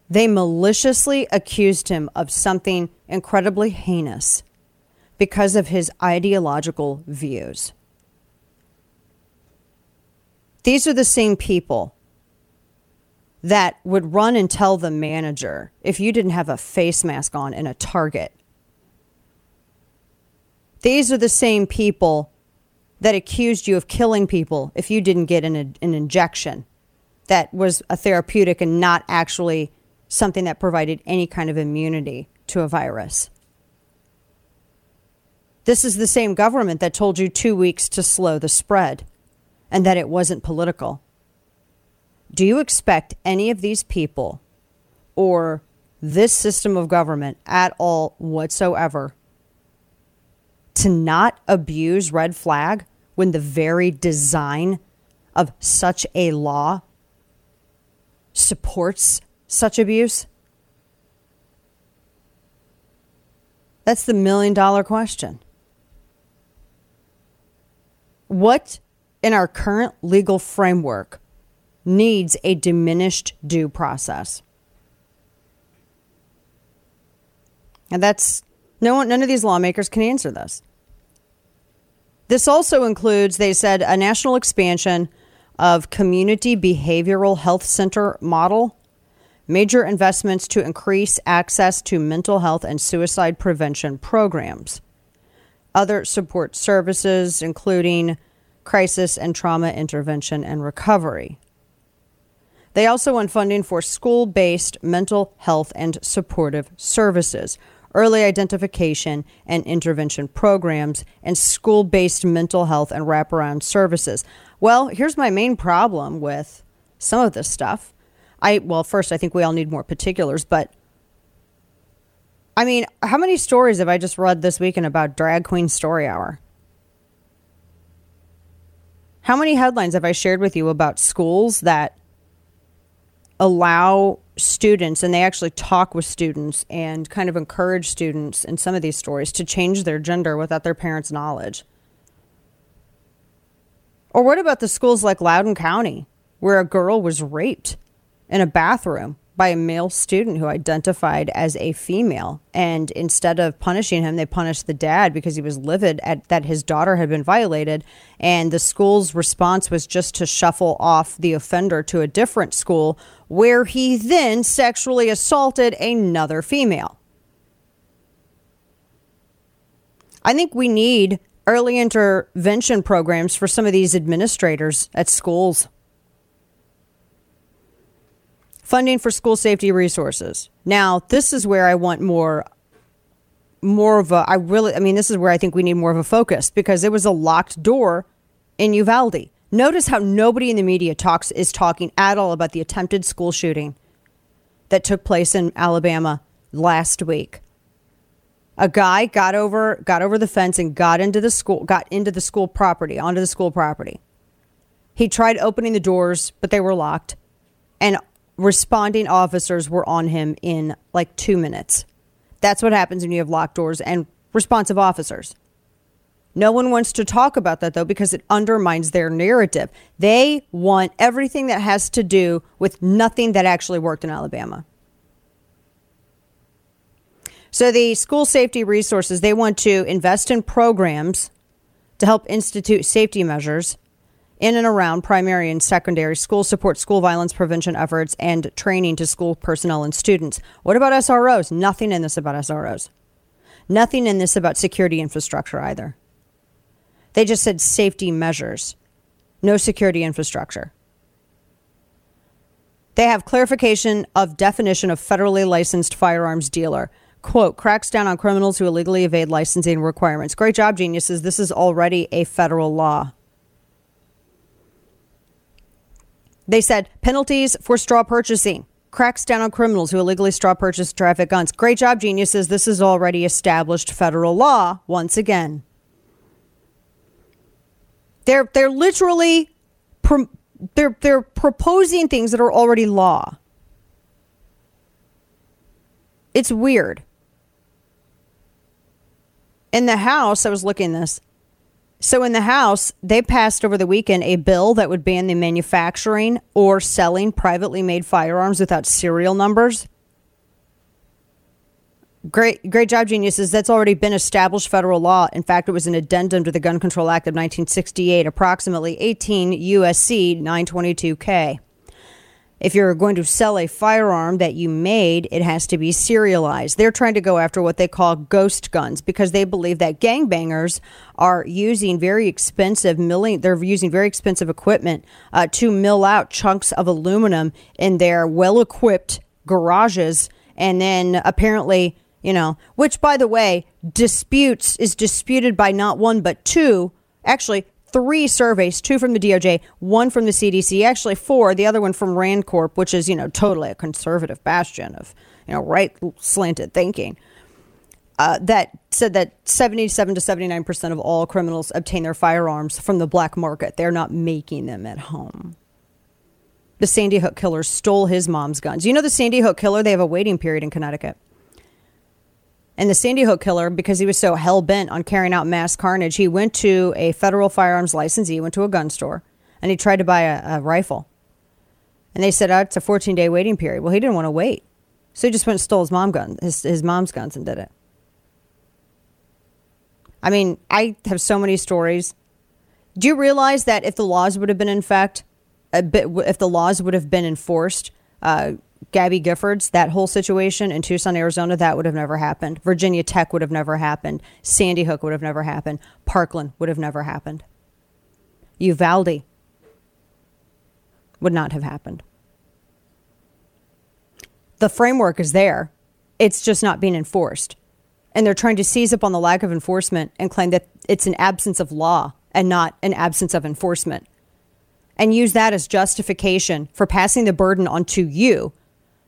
They maliciously accused him of something incredibly heinous because of his ideological views. These are the same people that would run and tell the manager if you didn't have a face mask on in a Target. These are the same people that accused you of killing people if you didn't get an, an injection that was a therapeutic and not actually something that provided any kind of immunity to a virus. This is the same government that told you two weeks to slow the spread and that it wasn't political. Do you expect any of these people or this system of government at all whatsoever to not abuse red flag when the very design of such a law supports such abuse? That's the million dollar question. What in our current legal framework needs a diminished due process. And that's no one, none of these lawmakers can answer this. This also includes, they said, a national expansion of community behavioral health center model, major investments to increase access to mental health and suicide prevention programs, other support services, including crisis and trauma intervention and recovery. They also want funding for school based mental health and supportive services, early identification and intervention programs, and school based mental health and wraparound services. Well, here's my main problem with some of this stuff. I well, first I think we all need more particulars, but I mean, how many stories have I just read this weekend about drag queen story hour? How many headlines have I shared with you about schools that allow students and they actually talk with students and kind of encourage students in some of these stories to change their gender without their parents' knowledge? Or what about the schools like Loudoun County, where a girl was raped in a bathroom by a male student who identified as a female. And instead of punishing him, they punished the dad because he was livid at that his daughter had been violated. And the school's response was just to shuffle off the offender to a different school where he then sexually assaulted another female. I think we need early intervention programs for some of these administrators at schools. Funding for school safety resources. Now, this is where I want more more of a I really I mean this is where I think we need more of a focus because there was a locked door in Uvalde. Notice how nobody in the media talks is talking at all about the attempted school shooting that took place in Alabama last week. A guy got over got over the fence and got into the school got into the school property, onto the school property. He tried opening the doors, but they were locked. And responding officers were on him in like 2 minutes. That's what happens when you have locked doors and responsive officers. No one wants to talk about that though because it undermines their narrative. They want everything that has to do with nothing that actually worked in Alabama. So the school safety resources, they want to invest in programs to help institute safety measures in and around primary and secondary school support school violence prevention efforts and training to school personnel and students. What about SROs? Nothing in this about SROs. Nothing in this about security infrastructure either. They just said safety measures, no security infrastructure. They have clarification of definition of federally licensed firearms dealer. Quote, cracks down on criminals who illegally evade licensing requirements. Great job, geniuses. This is already a federal law. They said penalties for straw purchasing. Cracks down on criminals who illegally straw purchase traffic guns. Great job, geniuses. This is already established federal law once again. They're they're literally pro- they're they're proposing things that are already law. It's weird. In the House, I was looking this. So in the House, they passed over the weekend a bill that would ban the manufacturing or selling privately made firearms without serial numbers. Great, great job, geniuses. That's already been established federal law. In fact, it was an addendum to the Gun Control Act of 1968, approximately 18 USC 922K. If you're going to sell a firearm that you made, it has to be serialized. They're trying to go after what they call ghost guns because they believe that gangbangers are using very expensive milling. They're using very expensive equipment uh, to mill out chunks of aluminum in their well-equipped garages, and then apparently you know, which by the way, disputes is disputed by not one but two, actually three surveys, two from the DOJ, one from the CDC, actually four, the other one from Rand Corp, which is, you know, totally a conservative bastion of, you know, right slanted thinking. Uh, that said that 77 to 79% of all criminals obtain their firearms from the black market. They're not making them at home. The Sandy Hook killer stole his mom's guns. You know, the Sandy Hook killer, they have a waiting period in Connecticut. And the Sandy Hook killer, because he was so hell bent on carrying out mass carnage, he went to a federal firearms licensee, went to a gun store, and he tried to buy a, a rifle. And they said, oh, it's a 14 day waiting period. Well, he didn't want to wait. So he just went and stole his mom gun, his, his mom's guns and did it. I mean, I have so many stories. Do you realize that if the laws would have been in a bit, if the laws would have been enforced, uh, Gabby Giffords, that whole situation in Tucson, Arizona, that would have never happened. Virginia Tech would have never happened. Sandy Hook would have never happened. Parkland would have never happened. Uvalde would not have happened. The framework is there, it's just not being enforced. And they're trying to seize up on the lack of enforcement and claim that it's an absence of law and not an absence of enforcement. And use that as justification for passing the burden onto you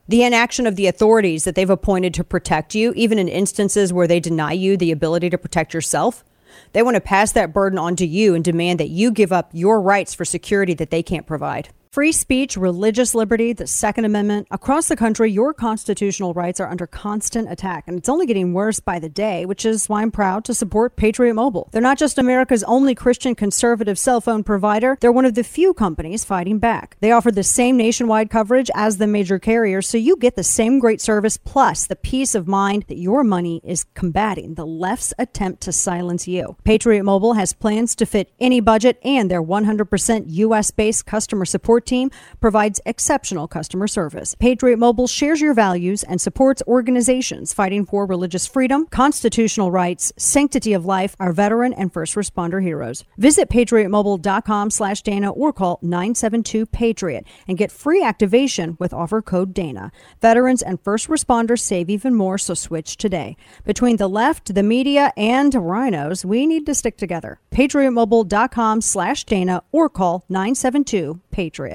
the inaction of the authorities that they've appointed to protect you, even in instances where they deny you the ability to protect yourself. They want to pass that burden onto you and demand that you give up your rights for security that they can't provide. Free speech, religious liberty, the Second Amendment. Across the country, your constitutional rights are under constant attack, and it's only getting worse by the day, which is why I'm proud to support Patriot Mobile. They're not just America's only Christian conservative cell phone provider, they're one of the few companies fighting back. They offer the same nationwide coverage as the major carriers, so you get the same great service plus the peace of mind that your money is combating the left's attempt to silence you. Patriot Mobile has plans to fit any budget, and their 100% US based customer support team provides exceptional customer service. Patriot Mobile shares your values and supports organizations fighting for religious freedom, constitutional rights, sanctity of life, our veteran and first responder heroes. Visit patriotmobile.com slash Dana or call 972-PATRIOT and get free activation with offer code Dana. Veterans and first responders save even more, so switch today. Between the left, the media, and RINOs, we need to stick together. patriotmobile.com slash Dana or call 972-PATRIOT.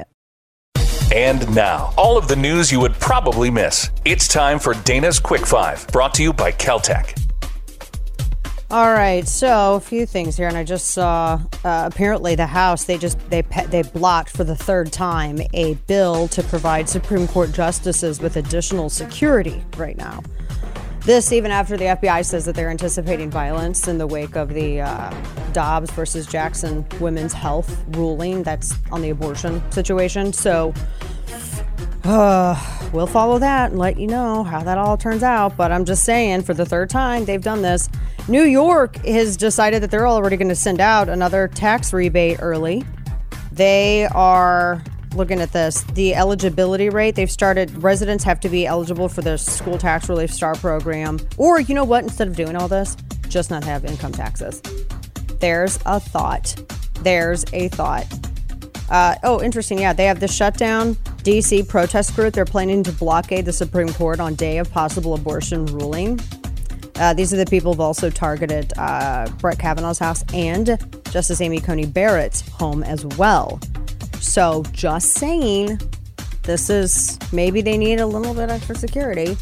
And now, all of the news you would probably miss. It's time for Dana's Quick Five, brought to you by KelTec. All right, so a few things here, and I just saw uh, apparently the House they just they they blocked for the third time a bill to provide Supreme Court justices with additional security right now. This even after the FBI says that they're anticipating violence in the wake of the uh, Dobbs versus Jackson women's health ruling that's on the abortion situation. So uh, we'll follow that and let you know how that all turns out. But I'm just saying, for the third time, they've done this. New York has decided that they're already going to send out another tax rebate early. They are looking at this the eligibility rate they've started residents have to be eligible for the school tax relief star program. Or you know what instead of doing all this just not have income taxes. There's a thought. There's a thought. Uh, oh interesting. Yeah they have the shutdown. Dc protest group they're planning to blockade the supreme court on day of possible abortion ruling. Uh, these are the people who've also targeted uh, brett kavanaugh's house and justice amy coney barrett's home as well so just saying, this is maybe they need a little bit extra security.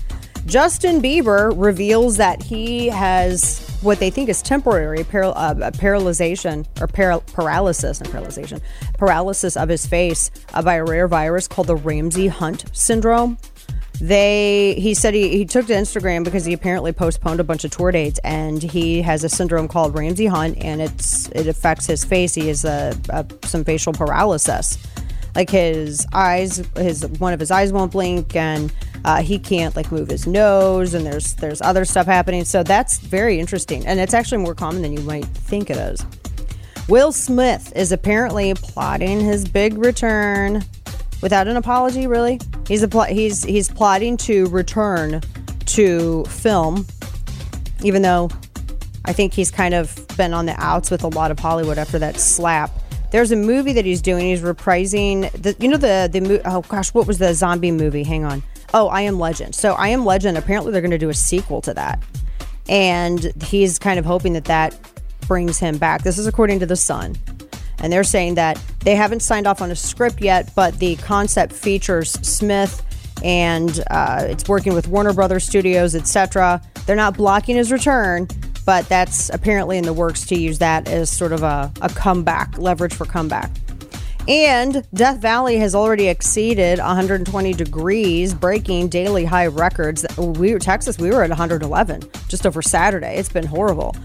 Justin Bieber reveals that he has what they think is temporary paral- uh, paralyzation or paral- paralysis, and paralysis, paralysis of his face uh, by a rare virus called the Ramsay Hunt syndrome. They he said he, he took to Instagram because he apparently postponed a bunch of tour dates and he has a syndrome called Ramsay Hunt and it's it affects his face. He has a, a some facial paralysis, like his eyes, his one of his eyes won't blink and uh, he can't like move his nose and there's there's other stuff happening. So that's very interesting and it's actually more common than you might think it is. Will Smith is apparently plotting his big return without an apology. Really, he's a pl- he's he's plotting to return to film, even though I think he's kind of been on the outs with a lot of Hollywood after that slap. There's a movie that he's doing. He's reprising the you know the the mo- oh gosh what was the zombie movie? Hang on. Oh, I Am Legend. So I Am Legend. Apparently they're going to do a sequel to that, and he's kind of hoping that that brings him back. This is according to the Sun. And they're saying that they haven't signed off on a script yet, but the concept features Smith and uh, it's working with Warner Brothers Studios, etc. They're not blocking his return, but that's apparently in the works to use that as sort of a, a comeback, leverage for comeback. And Death Valley has already exceeded 120 degrees, breaking daily high records. We Texas, we were at 111 just over Saturday. It's been horrible.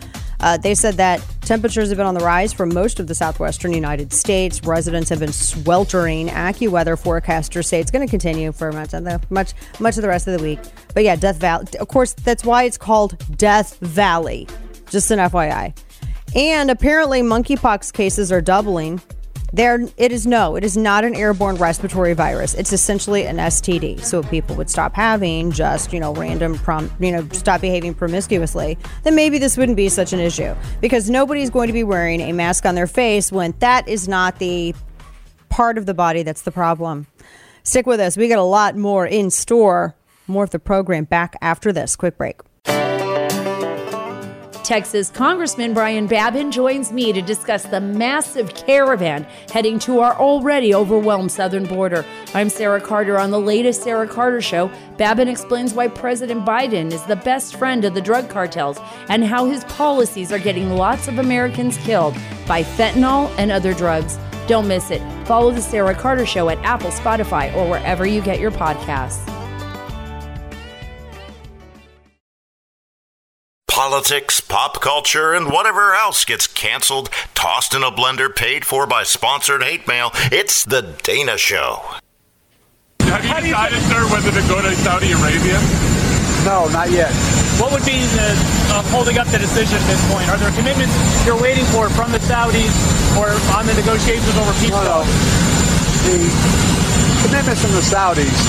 Uh, they said that temperatures have been on the rise for most of the southwestern United States. Residents have been sweltering. AccuWeather forecasters say it's going to continue for much of the much much of the rest of the week. But yeah, Death Valley. Of course, that's why it's called Death Valley. Just an FYI. And apparently, monkeypox cases are doubling. There, it is no, it is not an airborne respiratory virus. It's essentially an STD. So if people would stop having just, you know, random, prom, you know, stop behaving promiscuously, then maybe this wouldn't be such an issue because nobody's going to be wearing a mask on their face when that is not the part of the body that's the problem. Stick with us. We got a lot more in store. More of the program back after this quick break. Texas Congressman Brian Babin joins me to discuss the massive caravan heading to our already overwhelmed southern border. I'm Sarah Carter on the latest Sarah Carter Show. Babin explains why President Biden is the best friend of the drug cartels and how his policies are getting lots of Americans killed by fentanyl and other drugs. Don't miss it. Follow the Sarah Carter Show at Apple, Spotify, or wherever you get your podcasts. Politics, pop culture, and whatever else gets canceled, tossed in a blender, paid for by sponsored hate mail. It's The Dana Show. Have you decided, sir, whether to go to Saudi Arabia? No, not yet. What would be the uh, holding up the decision at this point? Are there commitments you're waiting for from the Saudis or on the negotiations over peace? No, no. The commitments from the Saudis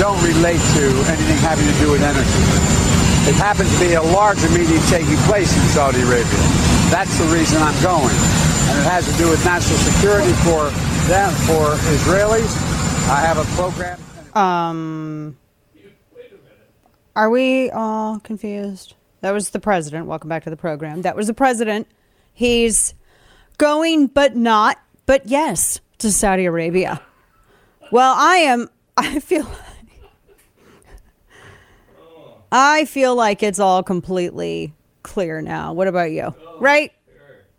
don't relate to anything having to do with energy. It happens to be a larger meeting taking place in Saudi Arabia. That's the reason I'm going. And it has to do with national security for them, for Israelis. I have a program. Um, are we all confused? That was the president. Welcome back to the program. That was the president. He's going, but not, but yes, to Saudi Arabia. Well, I am, I feel I feel like it's all completely clear now. What about you? Right?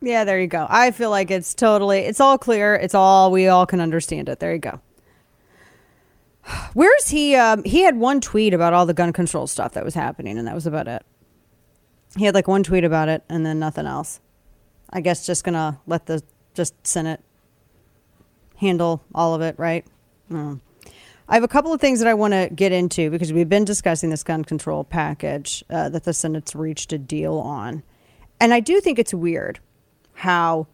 Yeah, there you go. I feel like it's totally, it's all clear. It's all, we all can understand it. There you go. Where's he? Um, he had one tweet about all the gun control stuff that was happening, and that was about it. He had like one tweet about it, and then nothing else. I guess just gonna let the just Senate handle all of it, right? Mm. I have a couple of things that I want to get into because we've been discussing this gun control package uh, that the Senate's reached a deal on. And I do think it's weird how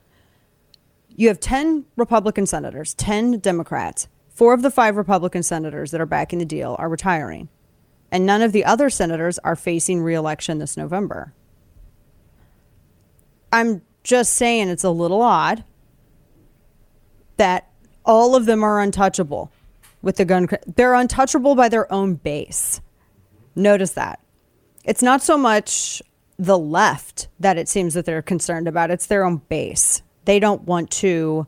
you have 10 Republican senators, 10 Democrats. Four of the five Republican senators that are backing the deal are retiring. And none of the other senators are facing reelection this November. I'm just saying it's a little odd that all of them are untouchable with the gun. They're untouchable by their own base. Notice that. It's not so much the left that it seems that they're concerned about, it's their own base. They don't want to,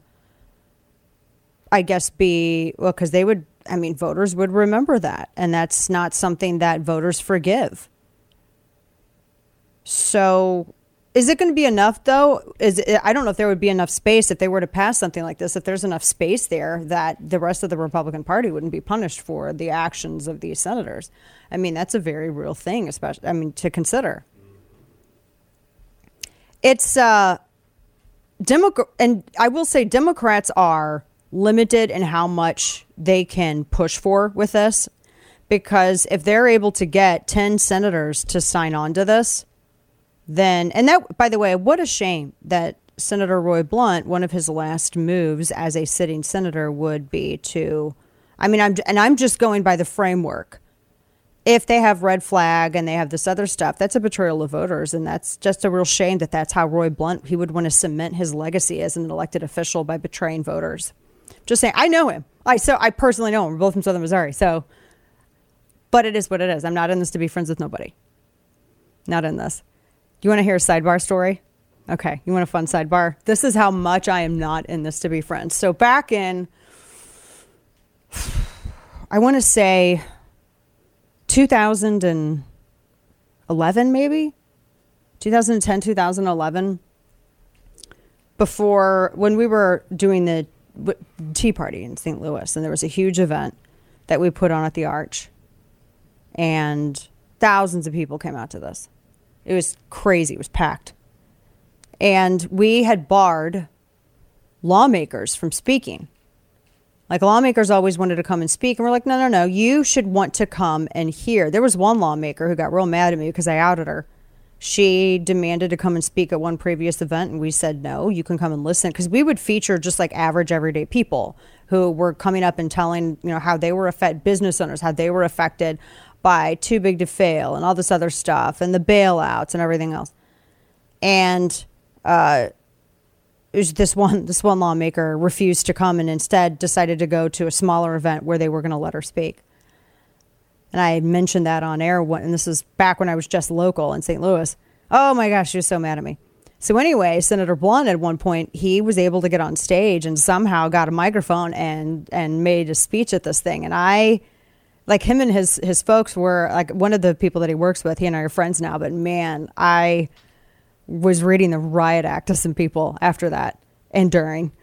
I guess, be, well, because they would, I mean, voters would remember that. And that's not something that voters forgive. So is it going to be enough though? Is it, I don't know if there would be enough space if they were to pass something like this. If there's enough space there that the rest of the Republican Party wouldn't be punished for the actions of these senators. I mean, that's a very real thing, especially I mean to consider. It's uh, Democrat, and I will say Democrats are limited in how much they can push for with this, because if they're able to get ten senators to sign on to this then, and that, by the way, what a shame that Senator Roy Blunt, one of his last moves as a sitting senator would be to, I mean, I'm, and I'm just going by the framework. If they have red flag and they have this other stuff, that's a betrayal of voters. And that's just a real shame that that's how Roy Blunt, he would want to cement his legacy as an elected official by betraying voters. Just saying, I know him. I, so I personally know him. We're both from Southern Missouri. So, but it is what it is. I'm not in this to be friends with nobody. Not in this. You want to hear a sidebar story? Okay, you want a fun sidebar? This is how much I am not in this to be friends. So back in, I want to say 2011, maybe 2010, 2011, before when we were doing the Tea Party in St. Louis, and there was a huge event that we put on at the Arch, and thousands of people came out to this. It was crazy. It was packed. and we had barred lawmakers from speaking. Like lawmakers always wanted to come and speak, and we're like, no, no, no, you should want to come and hear. There was one lawmaker who got real mad at me because I outed her. She demanded to come and speak at one previous event, and we said, no, you can come and listen. Because we would feature just like average, everyday people who were coming up and telling, you know, how they were affected, business owners, how they were affected by too big to fail and all this other stuff, and the bailouts and everything else. And uh, this one this one lawmaker refused to come and instead decided to go to a smaller event where they were going to let her speak. And I mentioned that on air, when, and this was back when I was just local in St. Louis. Oh my gosh, she was so mad at me. So anyway, Senator Blunt at one point he was able to get on stage and somehow got a microphone and and made a speech at this thing. And I, like him and his his folks were like one of the people that he works with. He and I are friends now. But man, I was reading the riot act to some people after that and during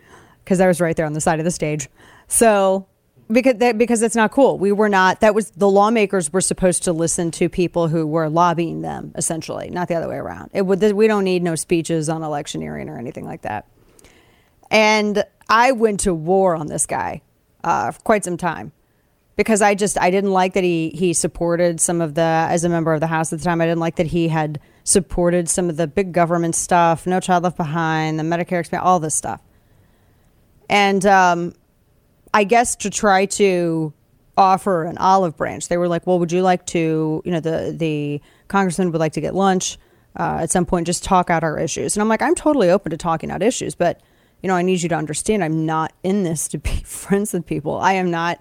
because I was right there on the side of the stage. So because that, because it's not cool. We were not. That was the lawmakers were supposed to listen to people who were lobbying them, essentially, not the other way around. It would. We don't need no speeches on electioneering or anything like that. And I went to war on this guy uh, for quite some time because I just I didn't like that he he supported some of the as a member of the House at the time. I didn't like that he had supported some of the big government stuff, No Child Left Behind, the Medicare expansion, all this stuff. And um, I guess to try to offer an olive branch, they were like, "Well, would you like to? You know, the the congressman would like to get lunch uh, at some point, just talk out our issues." And I'm like, "I'm totally open to talking out issues, but." You know, I need you to understand I'm not in this to be friends with people. I am not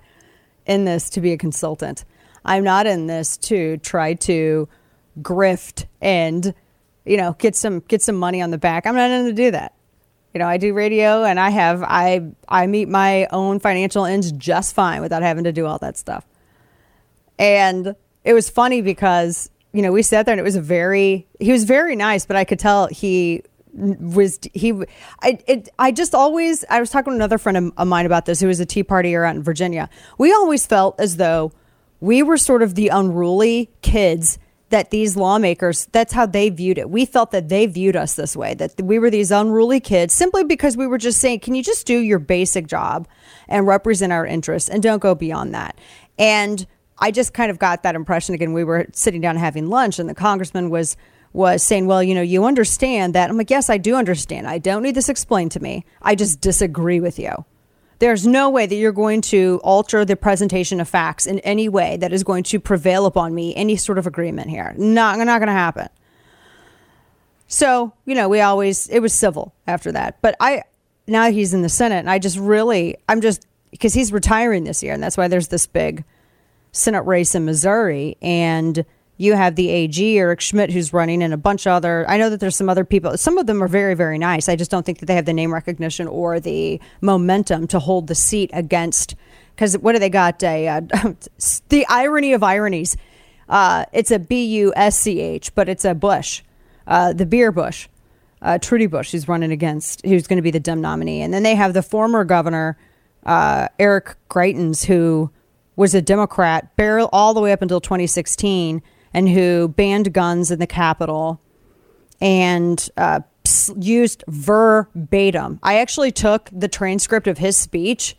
in this to be a consultant. I'm not in this to try to grift and you know get some get some money on the back. I'm not in to do that. You know, I do radio and I have I I meet my own financial ends just fine without having to do all that stuff. And it was funny because you know we sat there and it was a very he was very nice, but I could tell he was he I it I just always I was talking to another friend of, mine about this who was a Tea Partier out in Virginia. We always felt as though we were sort of the unruly kids that these lawmakers that's how they viewed it. We felt that they viewed us this way that we were these unruly kids simply because we were just saying, "Can you just do your basic job and represent our interests and don't go beyond that?" And I just kind of got that impression again. We were sitting down having lunch and the congressman was was saying, well, you know, you understand that. I'm like, yes, I do understand. I don't need this explained to me. I just disagree with you. There's no way that you're going to alter the presentation of facts in any way that is going to prevail upon me any sort of agreement here. Not, not going to happen. So, you know, we always, it was civil after that. But I, now he's in the Senate, and I just really, I'm just, because he's retiring this year, and that's why there's this big Senate race in Missouri. And, you have the AG, Eric Schmitt who's running, and a bunch of other. I know that there's some other people. Some of them are very, very nice. I just don't think that they have the name recognition or the momentum to hold the seat against. Because what do they got? A, uh, the irony of ironies. Uh, it's a B U S C H, but it's a Bush, uh, the beer Busch, uh, Trudy Busch, who's running against, who's going to be the Dem nominee. And then they have the former governor, uh, Eric Greitens, who was a Democrat barrel all the way up until 2016 and who banned guns in the Capitol and uh, used verbatim. I actually took the transcript of his speech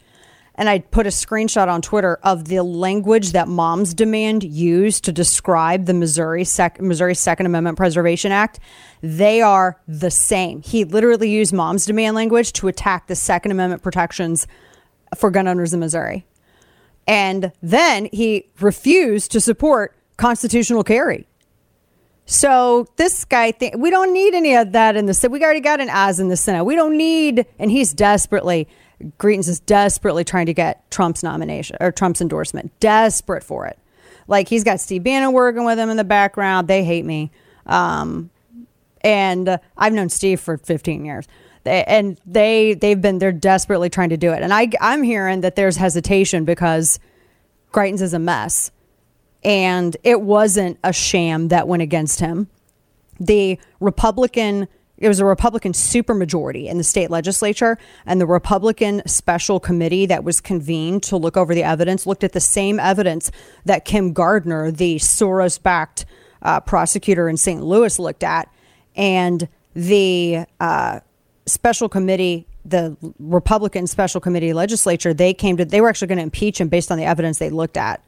and I put a screenshot on Twitter of the language that Moms Demand used to describe the Missouri Sec- Missouri Second Amendment Preservation Act. They are the same. He literally used Moms Demand language to attack the Second Amendment protections for gun owners in Missouri. And then he refused to support constitutional carry. So this guy, we don't need any of that in the Senate. We already got an as in the Senate. We don't need, and he's desperately, Greitens is desperately trying to get Trump's nomination or Trump's endorsement. Desperate for it. Like he's got Steve Bannon working with him in the background. They hate me. Um, and uh, I've known Steve for 15 years. They, and they they've been they're desperately trying to do it. And I I'm hearing that there's hesitation because Greitens is a mess and it wasn't a sham that went against him. The Republican it was a Republican supermajority in the state legislature, and the Republican special committee that was convened to look over the evidence looked at the same evidence that Kim Gardner, the Soros backed uh, prosecutor in St. Louis, looked at. And the uh, special committee, the Republican special committee legislature, they came to, they were actually going to impeach him based on the evidence they looked at.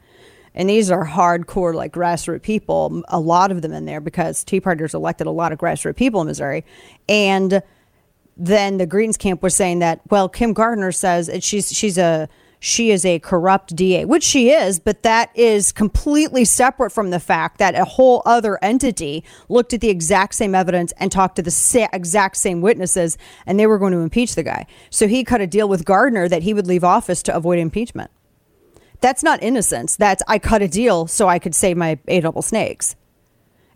And these are hardcore, like grassroots people, a lot of them in there because Tea Partiers elected a lot of grassroots people in Missouri. And then the Greitens camp was saying that, well, Kim Gardner says that she's she's a she is a corrupt DA, which she is, but that is completely separate from the fact that a whole other entity looked at the exact same evidence and talked to the sa- exact same witnesses, and they were going to impeach the guy. So he cut a deal with Gardner that he would leave office to avoid impeachment. That's not innocence. That's I cut a deal so I could save my A double snakes.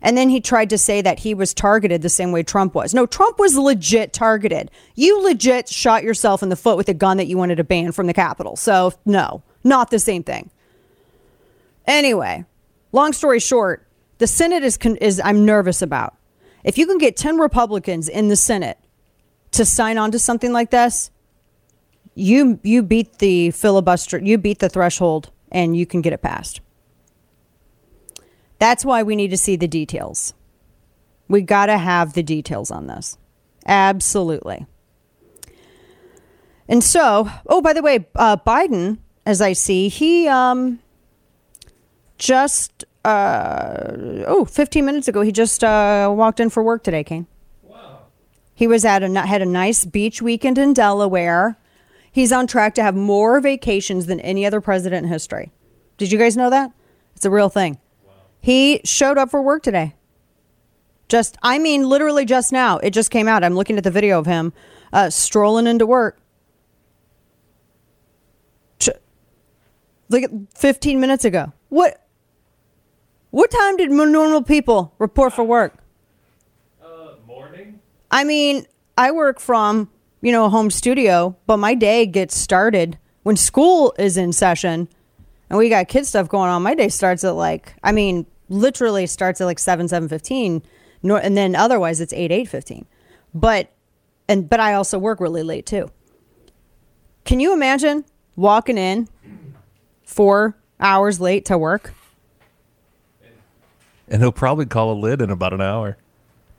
And then he tried to say that he was targeted the same way Trump was. No, Trump was legit targeted. You legit shot yourself in the foot with a gun that you wanted to ban from the Capitol. So, no, not the same thing. Anyway, long story short, the Senate is, is I'm nervous about. If you can get 10 Republicans in the Senate to sign on to something like this, you you beat the filibuster, you beat the threshold and you can get it passed. That's why we need to see the details. We got to have the details on this. Absolutely. And so, oh, by the way, uh, Biden, as I see, he um, just, uh, oh, 15 minutes ago, he just uh, walked in for work today, Kane. Wow. He was at a, had a nice beach weekend in Delaware. He's on track to have more vacations than any other president in history. Did you guys know that? It's a real thing. He showed up for work today. Just, I mean, literally just now. It just came out. I'm looking at the video of him uh, strolling into work. Like 15 minutes ago. What? What time did normal people report for work? Uh, morning. I mean, I work from, you know, a home studio, but my day gets started when school is in session and we got kid stuff going on. My day starts at like, I mean, literally starts at like 7, 7.15, nor, and then otherwise it's 8, 8.15. But, and, but I also work really late too. Can you imagine walking in four hours late to work? And he'll probably call a lid in about an hour.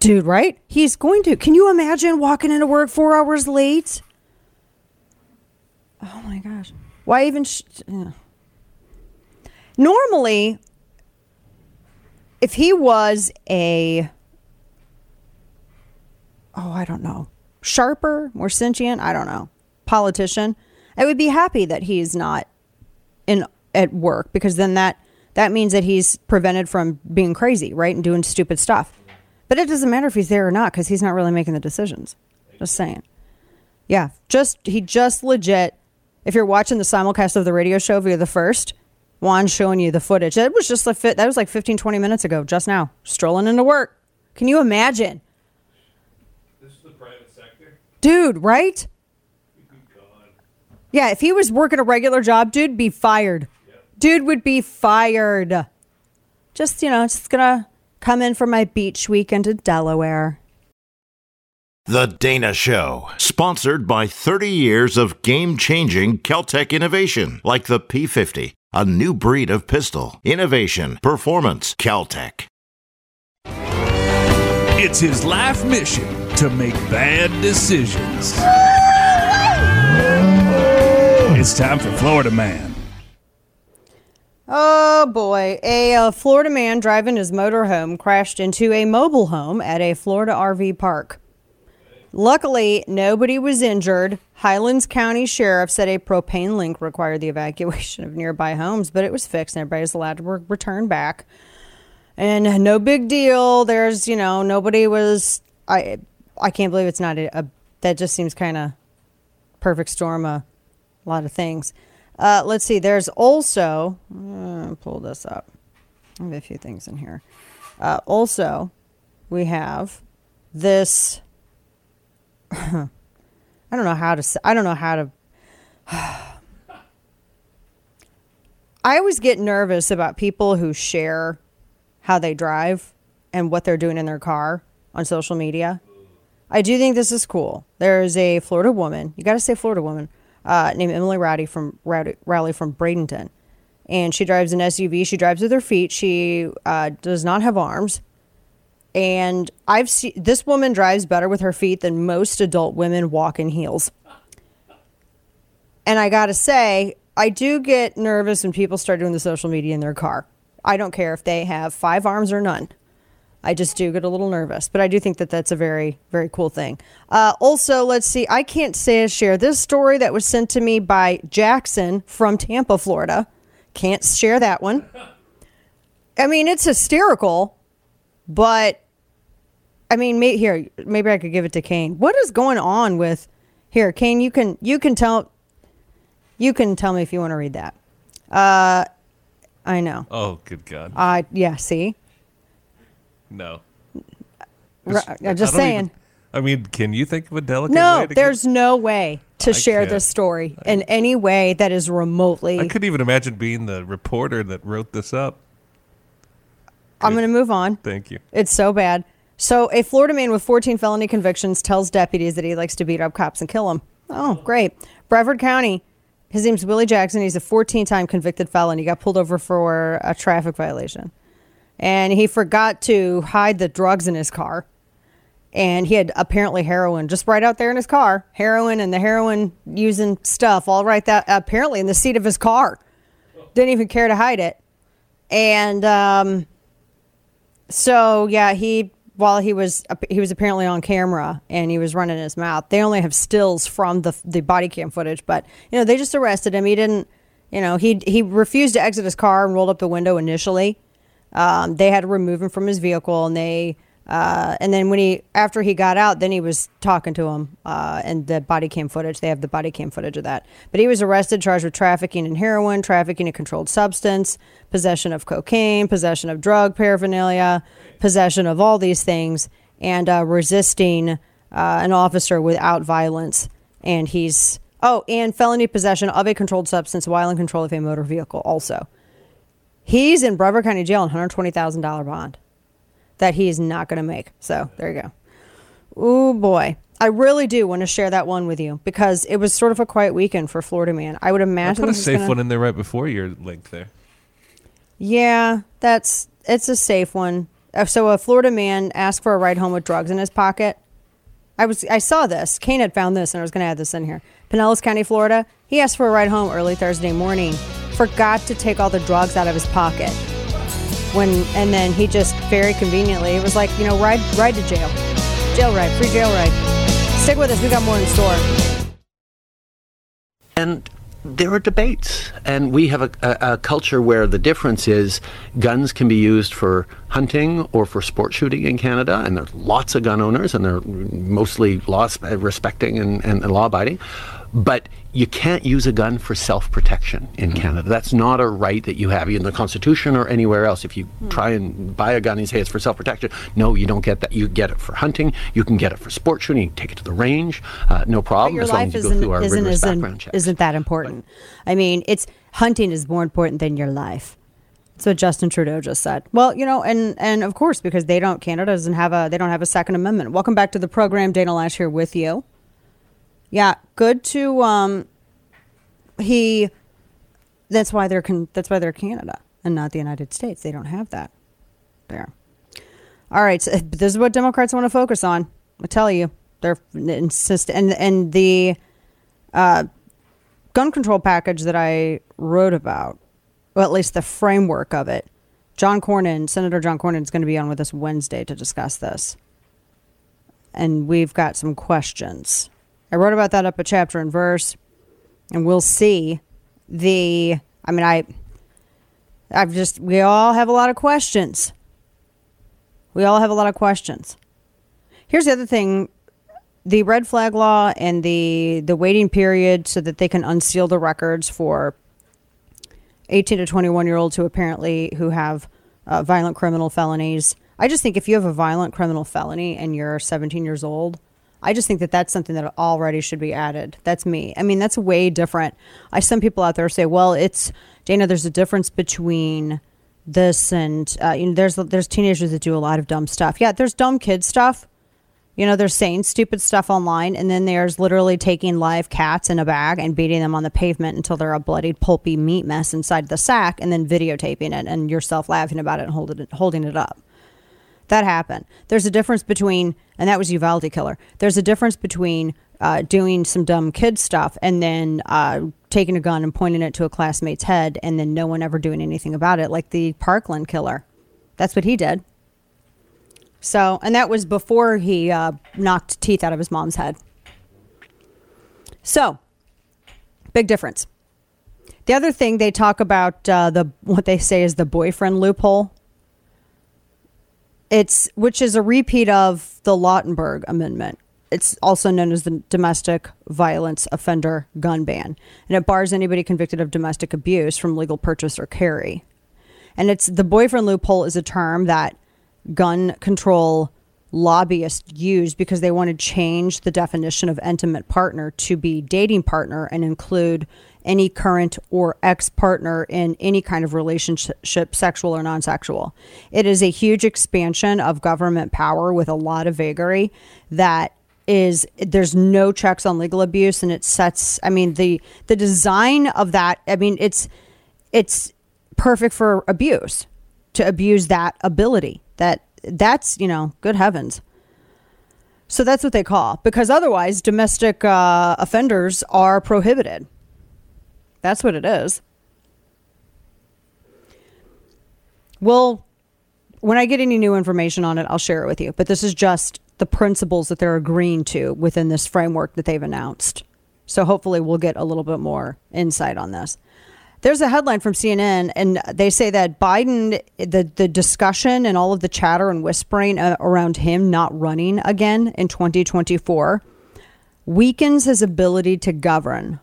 Dude, right? He's going to. Can you imagine walking into work four hours late? Oh my gosh. Why even? Sh-. Normally, if he was a, oh, I don't know, sharper, more sentient, I don't know, politician, I would be happy that he's not in at work because then that that means that he's prevented from being crazy, right, and doing stupid stuff. But it doesn't matter if he's there or not because he's not really making the decisions. Just saying. Yeah, just he just legit. If you're watching the simulcast of the radio show via the first, Juan's showing you the footage. That was just a fit. That was like 15, 20 minutes ago, just now, strolling into work. Can you imagine, This is the private sector. dude? Right? Yeah, if he was working a regular job, dude, be fired. Dude would be fired. Just you know, just gonna come in for my beach weekend in Delaware. The Dana Show, sponsored by 30 years of game changing KelTec innovation, like the P50, a new breed of pistol. Innovation, performance, KelTec. It's his life mission to make bad decisions. It's time for Florida Man. Oh boy, a, uh Florida man driving his motorhome crashed into a mobile home at a Florida RV park. Luckily, nobody was injured. Highlands County Sheriff said a propane link required the evacuation of nearby homes, but it was fixed and everybody's allowed to re- return back. And no big deal. There's, you know, nobody was. I I can't believe it's not a. a that just seems kind of perfect storm. A lot of things. Uh, let's see. There's also uh, pull this up. I have a few things in here. Uh, also, we have this. I don't know how to. I don't know how to. I always get nervous about people who share how they drive and what they're doing in their car on social media. I do think this is cool. There's a Florida woman. You got to say Florida woman uh, named Emily Rowdy from Rowdy, Rowley from Bradenton, and she drives an SUV. She drives with her feet. She uh, does not have arms, And I've seen this woman drives better with her feet than most adult women walk in heels. And I got to say, I do get nervous when people start doing the social media in their car. I don't care if they have five arms or none. I just do get a little nervous, but I do think that that's a very, very cool thing. Uh, also, let's see. I can't say share this story that was sent to me by Jackson from Tampa, Florida. Can't share that one. I mean, it's hysterical, but I mean, may, here maybe I could give it to Kane. What is going on with here, Kane? You can you can tell you can tell me if you want to read that. Uh, I know. Oh, good God. Uh, yeah. See, No. I'm just don't saying. even- I mean, can you think of a delicate way no, there's no way to I share can't. this story in any way that is remotely. I couldn't even imagine being the reporter that wrote this up. I'm going to move on. Thank you. It's so bad. So, a Florida man with 14 felony convictions tells deputies that he likes to beat up cops and kill them. Oh, great. Brevard County, his name's Willie Jackson. He's a 14 time convicted felon. He got pulled over for a traffic violation. And he forgot to hide the drugs in his car. And he had apparently heroin just right out there in his car. Heroin and the heroin using stuff all right that apparently in the seat of his car. Didn't even care to hide it. And um, so yeah, he while he was he was apparently on camera and he was running his mouth. They only have stills from the the body cam footage, but you know they just arrested him. He didn't, you know, he he refused to exit his car and rolled up the window initially. Um, they had to remove him from his vehicle, and they uh, and then when he after he got out, then he was talking to him uh, and the body cam footage. They have the body cam footage of that. But he was arrested, charged with trafficking in heroin, trafficking a controlled substance, possession of cocaine, possession of drug paraphernalia, possession of all these things, and uh, resisting uh, an officer without violence. And he's oh, and felony possession of a controlled substance while in control of a motor vehicle also. He's in Broward County Jail on $120,000 bond that he is not going to make. So there you go. Oh boy. I really do want to share that one with you because it was sort of a quiet weekend for Florida man. I would I imagine put a safe gonna- one in there right before your link there. Yeah, that's it's a safe one. Uh, So a Florida man asked for a ride home with drugs in his pocket. I was I saw this. Kane had found this, and I was going to add this in here. Pinellas County, Florida. He asked for a ride home early Thursday morning. Forgot to take all the drugs out of his pocket. When and then he just very conveniently it was like you know ride ride to jail, jail ride, free jail ride. Stick with us. We got more in store. And there are debates, and we have a, a, a culture where the difference is guns can be used for hunting or for sport shooting in Canada, and there's lots of gun owners, and they're mostly law respecting and, and, and law abiding. But you can't use a gun for self protection in Canada. That's not a right that you have in the Constitution or anywhere else. If you try and buy a gun and say it's for self protection, no, you don't get that. You get it for hunting, you can get it for sport shooting, you can take it to the range, uh, no problem, as long as you go through our isn't rigorous isn't, background check. isn't that important. I mean, it's hunting is more important than your life. That's what Justin Trudeau just said. Well, you know, and and of course because they don't Canada doesn't have a they don't have a Second Amendment. Welcome back to the program. Dana Loesch here with you. Yeah, good to um. He. That's why they're con- that's why they're Canada and not the United States. They don't have that. There. All right, so this is what Democrats want to focus on. I tell you, they're insist and and the uh, gun control package that I wrote about, well, at least the framework of it. John Cornyn, Senator John Cornyn, is going to be on with us Wednesday to discuss this, and we've got some questions. I wrote about that up a chapter and verse, and we'll see the. I mean, I. I've just we all have a lot of questions. We all have a lot of questions. Here's the other thing the red flag law and the the waiting period so that they can unseal the records for 18 to 21 year olds who apparently who have uh, violent criminal felonies. I just think if you have a violent criminal felony and you're 17 years old, I just think that that's something that already should be added. That's me. I mean, that's way different. I some people out there say, well, it's Dana. There's a difference between this and uh, you know, there's there's teenagers that do a lot of dumb stuff. Yeah, there's dumb kid stuff. You know, they're saying stupid stuff online, and then there's literally taking live cats in a bag and beating them on the pavement until they're a bloody, pulpy meat mess inside the sack, and then videotaping it and yourself laughing about it and holding it, holding it up. That happened. There's a difference between, and that was Uvalde killer. There's a difference between uh, doing some dumb kid stuff and then uh, taking a gun and pointing it to a classmate's head and then no one ever doing anything about it, like the Parkland killer. That's what he did. So, and that was before he uh, knocked teeth out of his mom's head. So, big difference. The other thing they talk about uh, the what they say is the boyfriend loophole. It's which is a repeat of the Lautenberg Amendment. It's also known as the Domestic Violence Offender Gun Ban, and it bars anybody convicted of domestic abuse from legal purchase or carry. And it's the boyfriend loophole is a term that gun control lobbyists use because they want to change the definition of intimate partner to be dating partner and include any current or ex partner in any kind of relationship, sexual or non sexual. It is a huge expansion of government power with a lot of vagary that is there's no checks on legal abuse and it sets i mean the the design of that i mean it's it's perfect for abuse to abuse that ability that that's you know good heavens so that's what they call because otherwise domestic uh, offenders are prohibited that's what it is. Well when i get any new information on it i'll share it with you. But this is just the principles that they're agreeing to within this framework that they've announced. So hopefully we'll get a little bit more insight on this. There's a headline from CNN, and they say that Biden, the, the discussion and all of the chatter and whispering uh, around him not running again in 2024 weakens his ability to govern.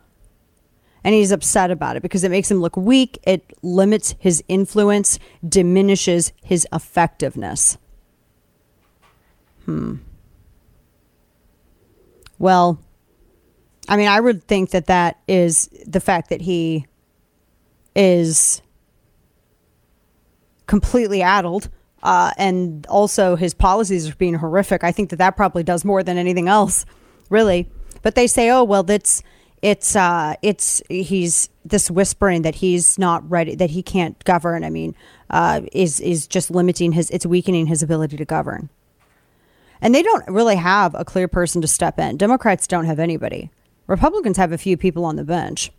And he's upset about it because it makes him look weak. It limits his influence, diminishes his effectiveness. Hmm. Well, I mean, I would think that that is the fact that he is completely addled. Uh, and also his policies are being horrific. I think that that probably does more than anything else, really. But they say, oh well, that's it's uh, it's he's this whispering that he's not ready, that he can't govern. I mean, uh, is is just limiting his, it's weakening his ability to govern. And they don't really have a clear person to step in. Democrats don't have anybody. Republicans have a few people on the bench.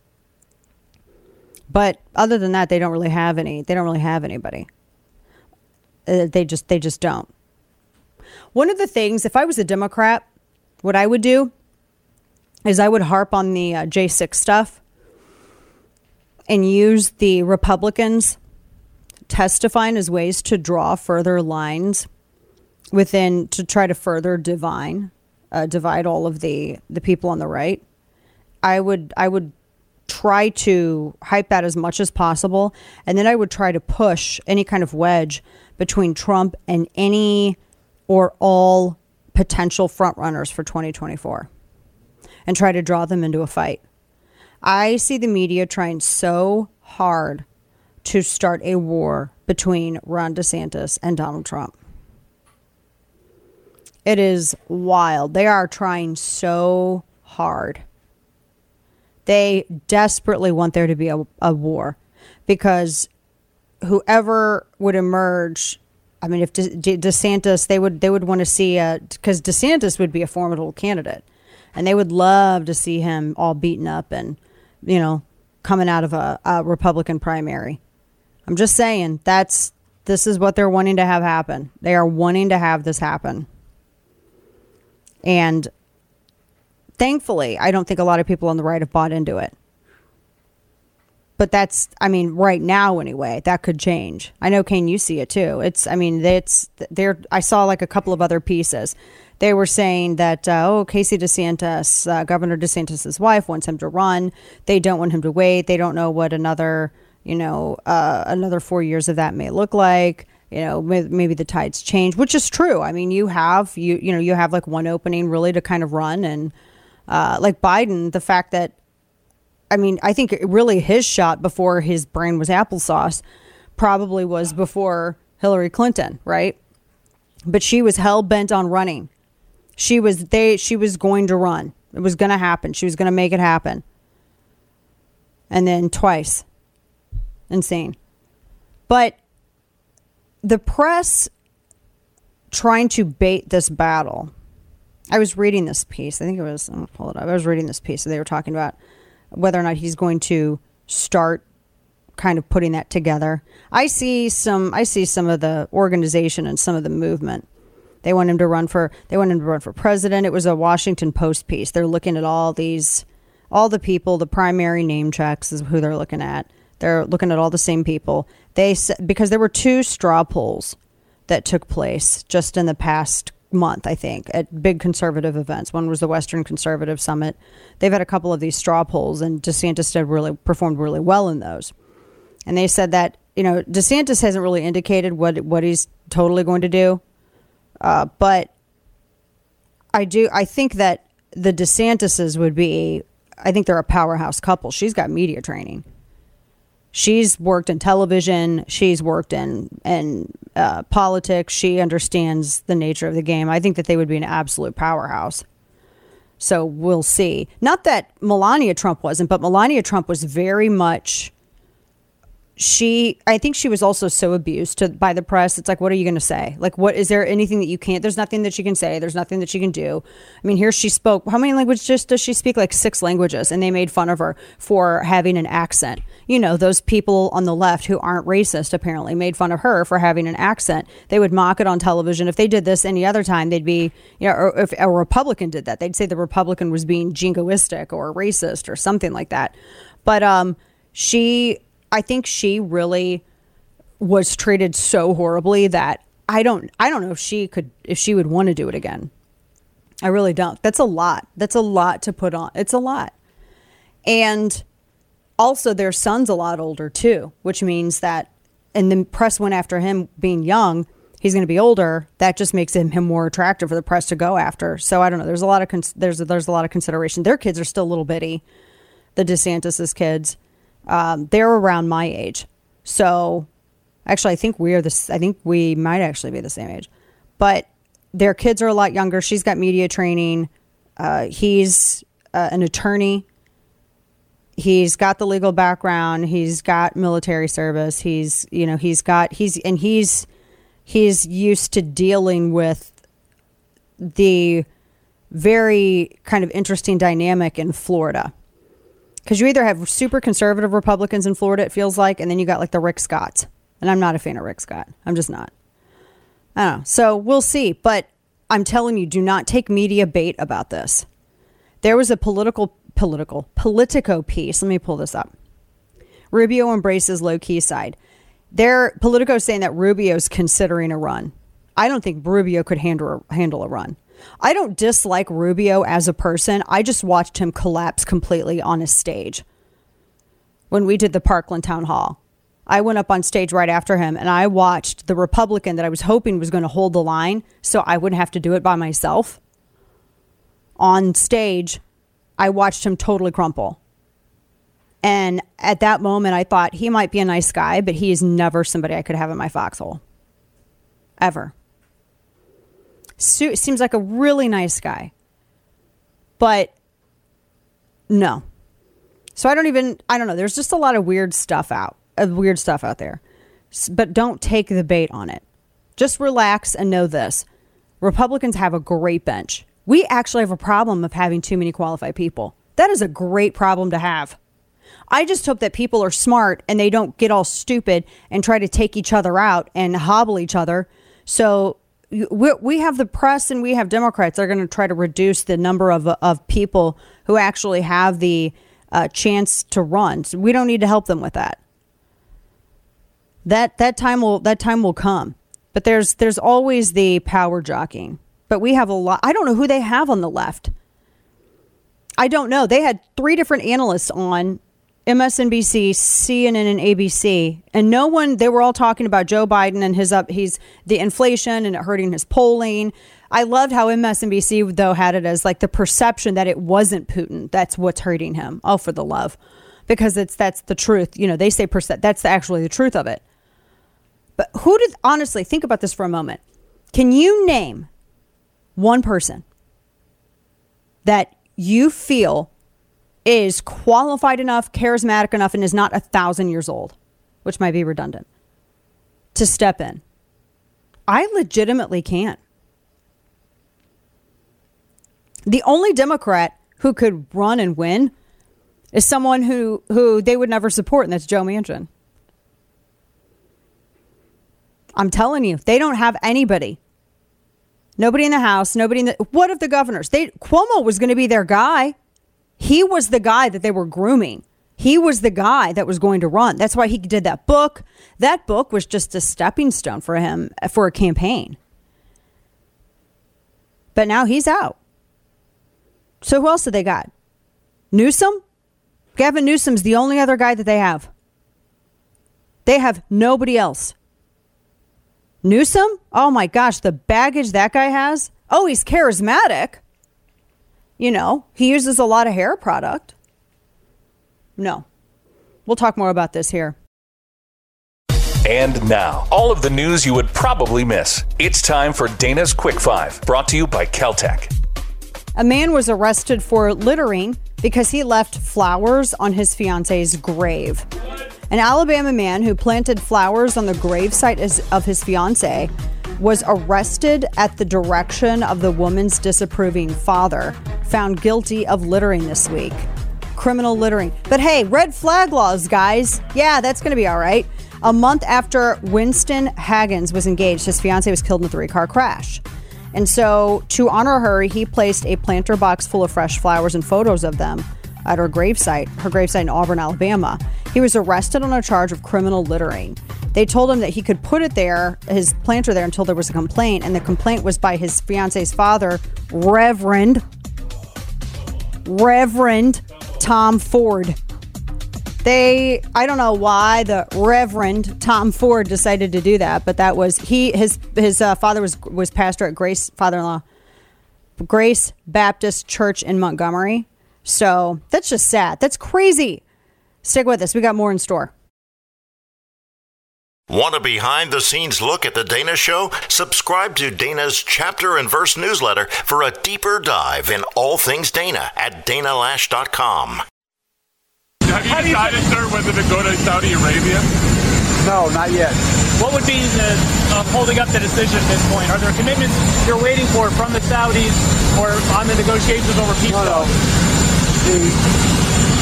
But other than that, they don't really have any. They don't really have anybody. Uh, they just they just don't. One of the things, if I was a Democrat, what I would do is I would harp on the uh, J6 stuff and use the Republicans testifying as ways to draw further lines within to try to further divine uh, divide all of the the people on the right. I would I would try to hype that as much as possible. And then I would try to push any kind of wedge between Trump and any or all potential frontrunners for 2024 and try to draw them into a fight. I see the media trying so hard to start a war between Ron DeSantis and Donald Trump. It is wild. They are trying so hard. They desperately want there to be a, a war because whoever would emerge I mean, if De- De- DeSantis, they would they would want to see a because DeSantis would be a formidable candidate, and they would love to see him all beaten up and you know coming out of a, a Republican primary. I'm just saying that's this is what they're wanting to have happen. They are wanting to have this happen, and thankfully, I don't think a lot of people on the right have bought into it. But that's, I mean, right now anyway, that could change. I know, Kane, you see it too. It's, I mean, it's there. I saw like a couple of other pieces. They were saying that, uh, oh, Casey DeSantis, uh, Governor DeSantis's wife, wants him to run. They don't want him to wait. They don't know what another, you know, uh, another four years of that may look like you know maybe the tides change which is true i mean you have you you know you have like one opening really to kind of run and uh, like Biden, the fact that, I mean, I think really his shot before his brain was applesauce probably was before Hillary Clinton, right? But she was hell bent on running. She was they she was going to run. It was going to happen. She was going to make it happen. And then twice. Insane. But the press trying to bait this battle. I was reading this piece. I think it was. I'm gonna pull it up. I was reading this piece. and they were talking about whether or not he's going to start kind of putting that together. I see some. I see some of the organization and some of the movement. They want him to run for. They want him to run for president. It was a Washington Post piece. They're looking at all these, all the people. The primary name checks is who they're looking at. They're looking at all the same people. They because there were two straw polls that took place just in the past month, I think, at big conservative events. One was the Western Conservative Summit. They've had a couple of these straw polls, and DeSantis did really performed really well in those. And they said that you know DeSantis hasn't really indicated what what he's totally going to do, uh, but I do. I think that the DeSantises would be. I think they're a powerhouse couple. She's got media training. She's worked in television. She's worked in in uh, politics. She understands the nature of the game. I think that they would be an absolute powerhouse. So we'll see. Not that Melania Trump wasn't, but Melania Trump was very much. She, I think she was also so abused to, by the press. It's like, what are you going to say? Like, what is there anything that you can't? There's nothing that she can say. There's nothing that she can do. I mean, here she spoke. How many languages does she speak? Like six languages, and they made fun of her for having an accent. You know, those people on the left who aren't racist apparently made fun of her for having an accent. They would mock it on television. If they did this any other time, they'd be, you know, or if a Republican did that, they'd say the Republican was being jingoistic or racist or something like that. But um, she, I think she really was treated so horribly that I don't, I don't know if she could, if she would want to do it again. I really don't. That's a lot. That's a lot to put on. It's a lot. And also their son's a lot older too, which means that and the press went after him being young. He's going to be older. That just makes him, him more attractive for the press to go after. So I don't know. There's a lot of cons- there's there's a lot of consideration. Their kids are still little bitty. The DeSantis's kids, um, they're around my age. So actually, I think we are this. I think we might actually be the same age, but their kids are a lot younger. She's got media training. Uh, he's uh, an attorney he's got the legal background he's got military service he's you know he's got he's and he's he's used to dealing with the very kind of interesting dynamic in Florida because you either have super conservative Republicans in Florida it feels like and then you got like the Rick Scotts. And I'm not a fan of Rick Scott. I'm just not. I don't know. So we'll see. But I'm telling you do not take media bait about this. There was a political political politico piece. Let me pull this up. Rubio embraces low-key side. Their politico saying that rubio's considering a run. I don't think rubio could handle, handle a run i don't dislike rubio as a person i just watched him collapse completely on a stage when we did the parkland town hall i went up on stage right after him and i watched the republican that i was hoping was going to hold the line so i wouldn't have to do it by myself on stage, I watched him totally crumple. And at that moment, I thought he might be a nice guy, but he is never somebody I could have in my foxhole. Ever. Su- seems like a really nice guy. But no. So I don't even, I don't know. There's just a lot of weird stuff out, uh, weird stuff out there. S- But don't take the bait on it. Just relax and know this Republicans have a great bench. We actually have a problem of having too many qualified people. That is a great problem to have. I just hope that people are smart and they don't get all stupid and try to take each other out and hobble each other. So we, we have the press and we have Democrats that are going to try to reduce the number of, of people who actually have the uh, chance to run. So we don't need to help them with that. That that time will that time will come. But there's there's always the power jockeying. But we have a lot. I don't know who they have on the left. I don't know. They had three different analysts on MSNBC, CNN, and ABC, and no one. They were all talking about Joe Biden and his up. He's the inflation and it hurting his polling. I loved how MSNBC though had it as like the perception that it wasn't Putin. That's what's hurting him. Oh, for the love, because it's that's the truth. You know, they say percent. That's actually the truth of it. But who did honestly think about this for a moment? Can you name one person that you feel is qualified enough, charismatic enough, and is not a thousand years old, which might be redundant, to step in? I legitimately can't. The only Democrat who could run and win is someone who, who they would never support, and that's Joe Manchin. I'm telling you, they don't have anybody. Nobody in the House, nobody in the. What of the governors? They Cuomo was going to be their guy. He was the guy that they were grooming. He was the guy that was going to run. That's why he did that book. That book was just a stepping stone for him for a campaign. But now he's out. So who else did they got? Newsom? Gavin Newsom's the only other guy that they have. They have nobody else. Newsom? Oh my gosh, the baggage that guy has. Oh, he's charismatic. You know, he uses a lot of hair product. No. We'll talk more about this here. And now, all of the news you would probably miss. It's time for Dana's Quick Five, brought to you by KelTec. A man was arrested for littering because he left flowers on his fiance's grave. An Alabama man who planted flowers on the gravesite of his fiance was arrested at the direction of the woman's disapproving father, found guilty of littering this week. Criminal littering. But hey, red flag laws, guys. Yeah, that's going to be all right. A month after Winston Haggins was engaged, his fiance was killed in a three car crash. And so, to honor her, he placed a planter box full of fresh flowers and photos of them at her gravesite, her gravesite in Auburn, Alabama. He was arrested on a charge of criminal littering. They told him that he could put it there, his planter there, until there was a complaint, and the complaint was by his fiance's father, Reverend Reverend Tom Ford. They, I don't know why the Reverend Tom Ford decided to do that, but that was he. His his uh, father was was pastor at Grace father-in-law Grace Baptist Church in Montgomery. So that's just sad. That's crazy. Stick with us. We got more in store. Want a behind the scenes look at the Dana Show? Subscribe to Dana's chapter and verse newsletter for a deeper dive in all things Dana at danaloesch.com. Have you decided, sir, whether to go to Saudi Arabia? No, not yet. What would be the uh, holding up the decision at this point? Are there commitments you're waiting for from the Saudis or on the negotiations over peace? No, no. The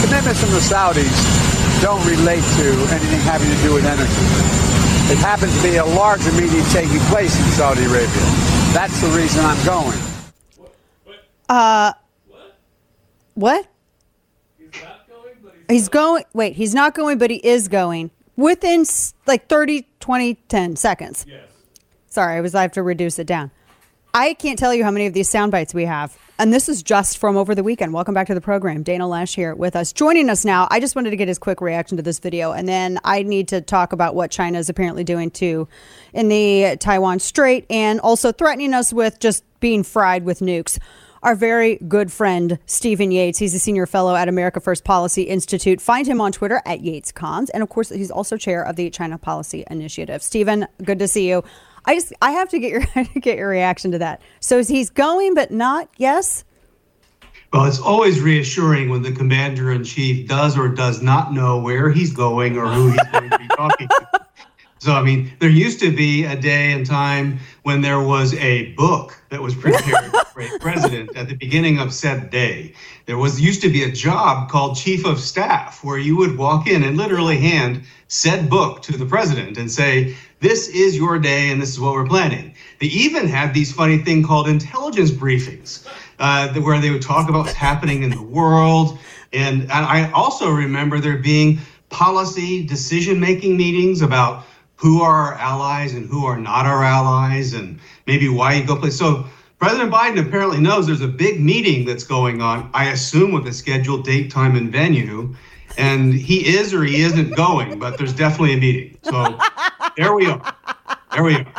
commitments from the Saudis don't relate to anything having to do with energy. It happens to be a larger meeting taking place in Saudi Arabia. That's the reason I'm going. Uh, what? He's going. Wait, he's not going, but he is going within like 30, 20, 10 seconds. Yes. Sorry, I was. I have to reduce it down. I can't tell you how many of these sound bites we have. And this is just from over the weekend. Welcome back to the program. Dana Loesch here with us. Joining us now, I just wanted to get his quick reaction to this video. And then I need to talk about what China is apparently doing too in the Taiwan Strait and also threatening us with just being fried with nukes our very good friend Stephen Yates. He's a senior fellow at America First Policy Institute. Find him on Twitter at YatesCons, and of course, he's also chair of the China Policy Initiative. Stephen, good to see you. I just I have to get your get your reaction to that. So he's going, but not yes. Well, it's always reassuring when the commander in chief does or does not know where he's going or who he's going to be talking to. So, I mean, there used to be a day and time when there was a book that was prepared for a president at the beginning of said day. There was used to be a job called chief of staff where you would walk in and literally hand said book to the president and say, This is your day and this is what we're planning. They even had these funny thing called intelligence briefings uh, where they would talk about what's happening in the world. And, and I also remember there being policy decision making meetings about who are our allies and who are not our allies, and maybe why you go play. So President Biden apparently knows there's a big meeting that's going on. I assume with a scheduled date, time, and venue, and he is or he isn't going, but there's definitely a meeting. So there we go. There we go.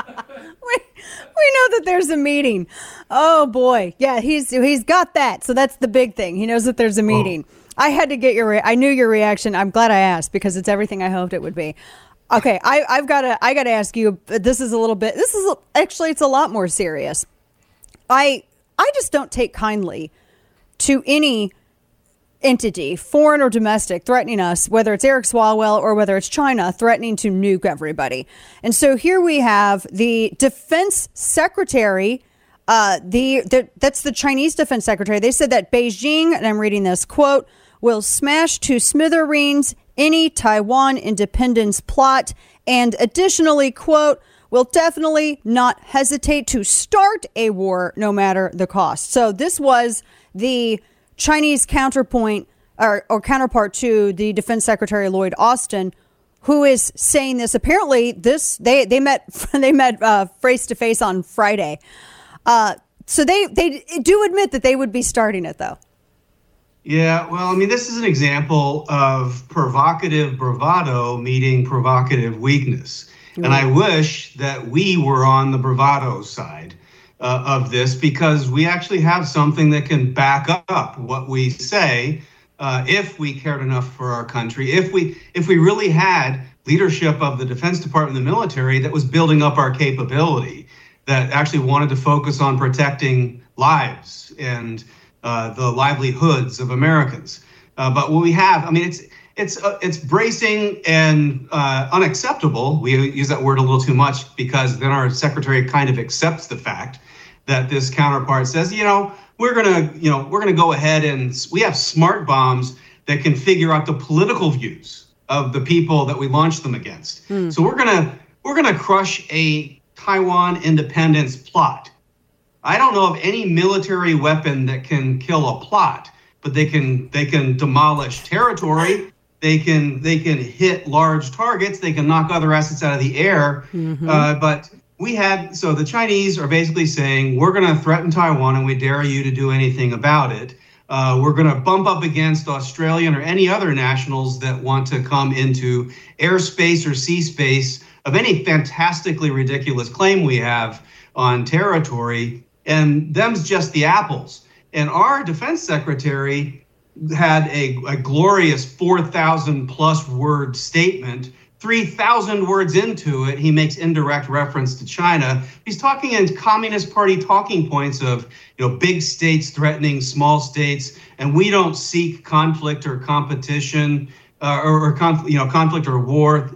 We we know that there's a meeting. Oh boy, yeah, he's he's got that. So that's the big thing. He knows that there's a oh. meeting. I had to get your. Re- I knew your reaction. I'm glad I asked because it's everything I hoped it would be. Okay, I, I've got to. I got to ask you. This is a little bit. This is actually. It's a lot more serious. I I just don't take kindly to any entity, foreign or domestic, threatening us, whether it's Eric Swalwell or whether it's China, threatening to nuke everybody. And so here we have the defense secretary. Uh, the, the that's the Chinese defense secretary. They said that Beijing, and I'm reading this quote, will smash to smithereens any Taiwan independence plot, and additionally, quote, will definitely not hesitate to start a war no matter the cost. So this was the Chinese counterpoint or, or counterpart to the Defense Secretary Lloyd Austin, who is saying this. Apparently, this they they met they met face to face on Friday. Uh, so they they do admit that they would be starting it though. Yeah, well, I mean, this is an example of provocative bravado meeting provocative weakness. And I wish that we were on the bravado side uh, of this because we actually have something that can back up what we say uh, if we cared enough for our country, if we if we really had leadership of the Defense Department the military that was building up our capability, that actually wanted to focus on protecting lives and uh, the livelihoods of Americans. Uh, but what we have, I mean, it's it's uh, it's bracing and uh, unacceptable. We use that word a little too much because then our secretary kind of accepts the fact that this counterpart says, you know, we're gonna, you know, we're gonna go ahead and we have smart bombs that can figure out the political views of the people that we launch them against. Hmm. So we're gonna we're gonna crush a Taiwan independence plot. I don't know of any military weapon that can kill a plot, but they can they can demolish territory. They can they can hit large targets. They can knock other assets out of the air. Uh, but we had so the Chinese are basically saying we're going to threaten Taiwan and we dare you to do anything about it. Uh, we're going to bump up against Australian or any other nationals that want to come into airspace or sea space of any fantastically ridiculous claim we have on territory. And them's just the apples. And our defense secretary had a, a glorious 4,000 plus word statement 3,000 words into it, he makes indirect reference to China. He's talking in Communist Party talking points of, you know, big states threatening small states, and we don't seek conflict or competition uh, or, or conf- you know, conflict or war.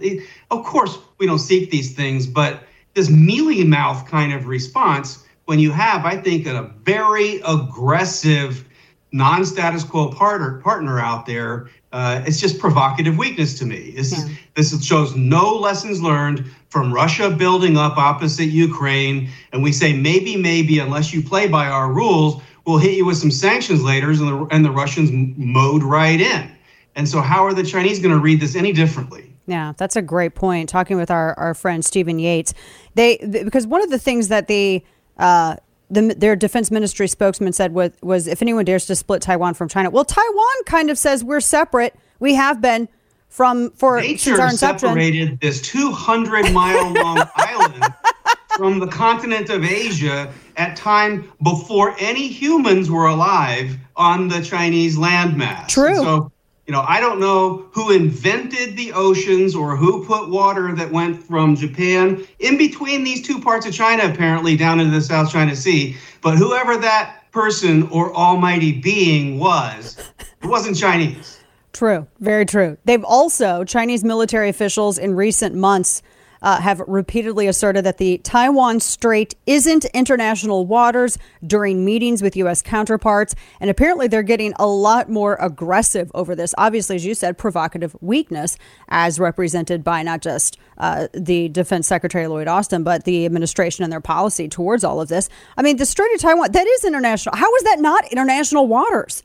Of course, we don't seek these things, but this mealy mouth kind of response when you have, I think, a very aggressive non-status quo partner partner out there uh, it's just provocative weakness to me. This is this shows no lessons learned from russia building up opposite ukraine. And we say maybe maybe unless you play by our rules we'll hit you with some sanctions later and the, and the russians mowed right in. And so how are the chinese going to read this any differently? Yeah, that's a great point. Talking with our, our friend Stephen Yates, they th- because one of the things that the uh, the their defense ministry spokesman said was was if anyone dares to split Taiwan from China, well, Taiwan kind of says we're separate. We have been from for since our nature inception. separated this 200 mile long island from the continent of asia at time before any humans were alive on the chinese landmass True. so you know i don't know who invented the oceans or who put water that went from japan. In between these two parts of china apparently down into the south china sea. But whoever that person or almighty being was it wasn't chinese. True, very true. They've also, Chinese military officials in recent months uh, have repeatedly asserted that the Taiwan Strait isn't international waters during meetings with U.S. counterparts. And apparently they're getting a lot more aggressive over this. Obviously, as you said, provocative weakness, as represented by not just uh, the Defense Secretary Lloyd Austin, but the administration and their policy towards all of this. I mean, the Strait of Taiwan, that is international. How is that not international waters?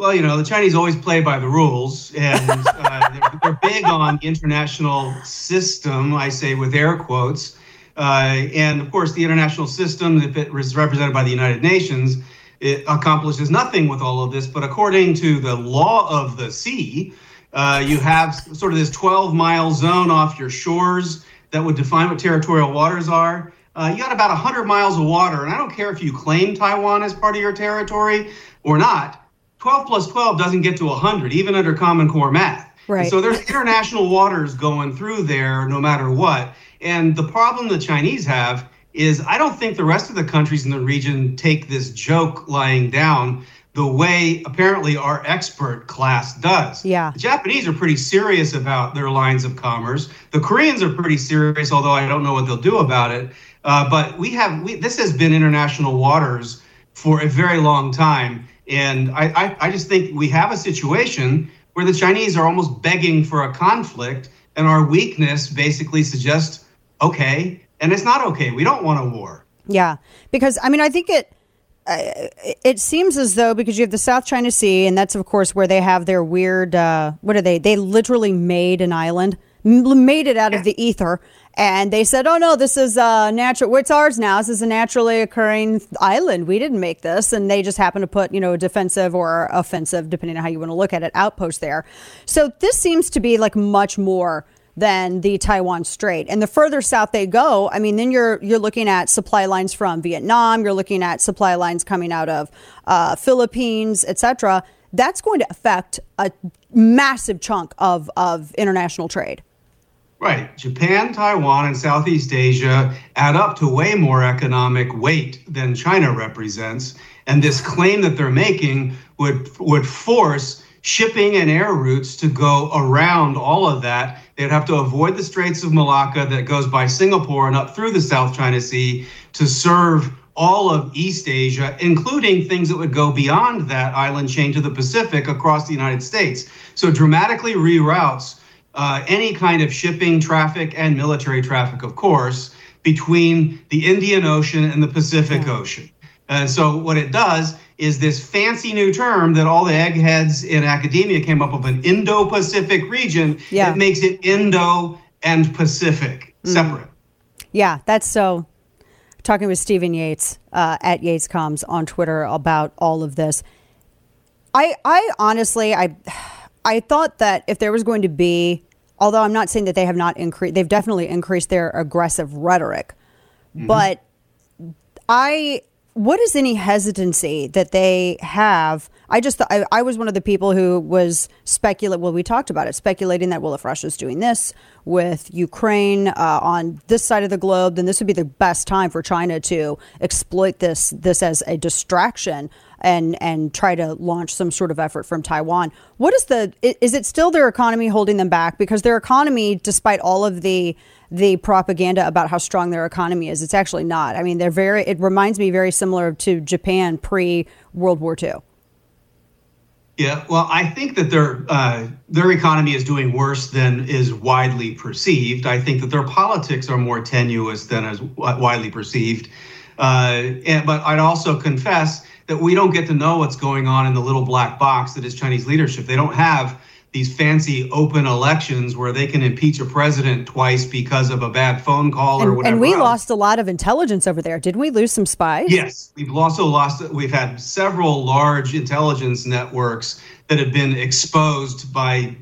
Well, you know, the Chinese always play by the rules, and uh, they're, they're big on the international system, I say with air quotes. Uh, and of course, the international system, if it is represented by the United Nations, it accomplishes nothing with all of this. But according to the law of the sea, uh, you have sort of this 12 mile zone off your shores that would define what territorial waters are. Uh, you got about 100 miles of water, and I don't care if you claim Taiwan as part of your territory or not. 12 plus 12 doesn't get to 100, even under Common Core math. Right. So there's international waters going through there no matter what. And the problem the Chinese have is I don't think the rest of the countries in the region take this joke lying down the the way apparently our expert class does. Yeah. The Japanese are pretty serious about their lines of commerce. The Koreans are pretty serious, although I don't know what they'll do about it. Uh, but we have we, this has been international waters for a very long time, and I, I I just think we have a situation where the Chinese are almost begging for a conflict, and our weakness basically suggests okay, and it's not okay. We don't want a war. Yeah, because I mean, I think it uh, it seems as though because you have the South China Sea, and that's of course where they have their weird. Uh, what are they? They literally made an island, m- made it out of the ether, and they said, "Oh no, this is uh, natural. It's ours now. This is a naturally occurring island. We didn't make this." And they just happen to put, you know, a defensive or offensive, depending on how you want to look at it, outpost there. So this seems to be like much more than the Taiwan Strait. And the further south they go, I mean, then you're you're looking at supply lines from Vietnam. You're looking at supply lines coming out of uh, Philippines, etc. That's going to affect a massive chunk of of international trade. Right. Japan, Taiwan, and Southeast Asia add up to way more economic weight than China represents. And this claim that they're making would would force shipping and air routes to go around all of that. They'd have to avoid the Straits of Malacca that goes by Singapore and up through the South China Sea to serve all of East Asia, including things that would go beyond that island chain to the Pacific across the United States. So dramatically reroutes uh, any kind of shipping traffic and military traffic, of course, between the Indian Ocean and the Pacific Ocean. And so what it does is this fancy new term that all the eggheads in academia came up with an Indo-Pacific region. Yeah. It makes it Indo and Pacific separate. Yeah, that's so. Talking with Stephen Yates uh, at YatesComs on Twitter about all of this. I I honestly I I thought that if there was going to be, although I'm not saying that they have not increased, they've definitely increased their aggressive rhetoric, but I what is any hesitancy that they have? I just I, I was one of the people who was speculate. Well, we talked about it, speculating that well, if Russia's doing this with Ukraine uh, on this side of the globe, then this would be the best time for China to exploit this this as a distraction and and try to launch some sort of effort from Taiwan. What is the is it still their economy holding them back? Because their economy, despite all of the the propaganda about how strong their economy is, it's actually not. I mean, they're very. It reminds me very similar to Japan pre World War II. Yeah, well, I think that their uh, their economy is doing worse than is widely perceived. I think that their politics are more tenuous than is widely perceived. Uh, and, but I'd also confess that we don't get to know what's going on in the little black box that is Chinese leadership. They don't have these fancy open elections where they can impeach a president twice because of a bad phone call or whatever. and we else. lost a lot of intelligence over there. Didn't we lose some spies? Yes, we've also lost. We've had several large intelligence networks that have been exposed by,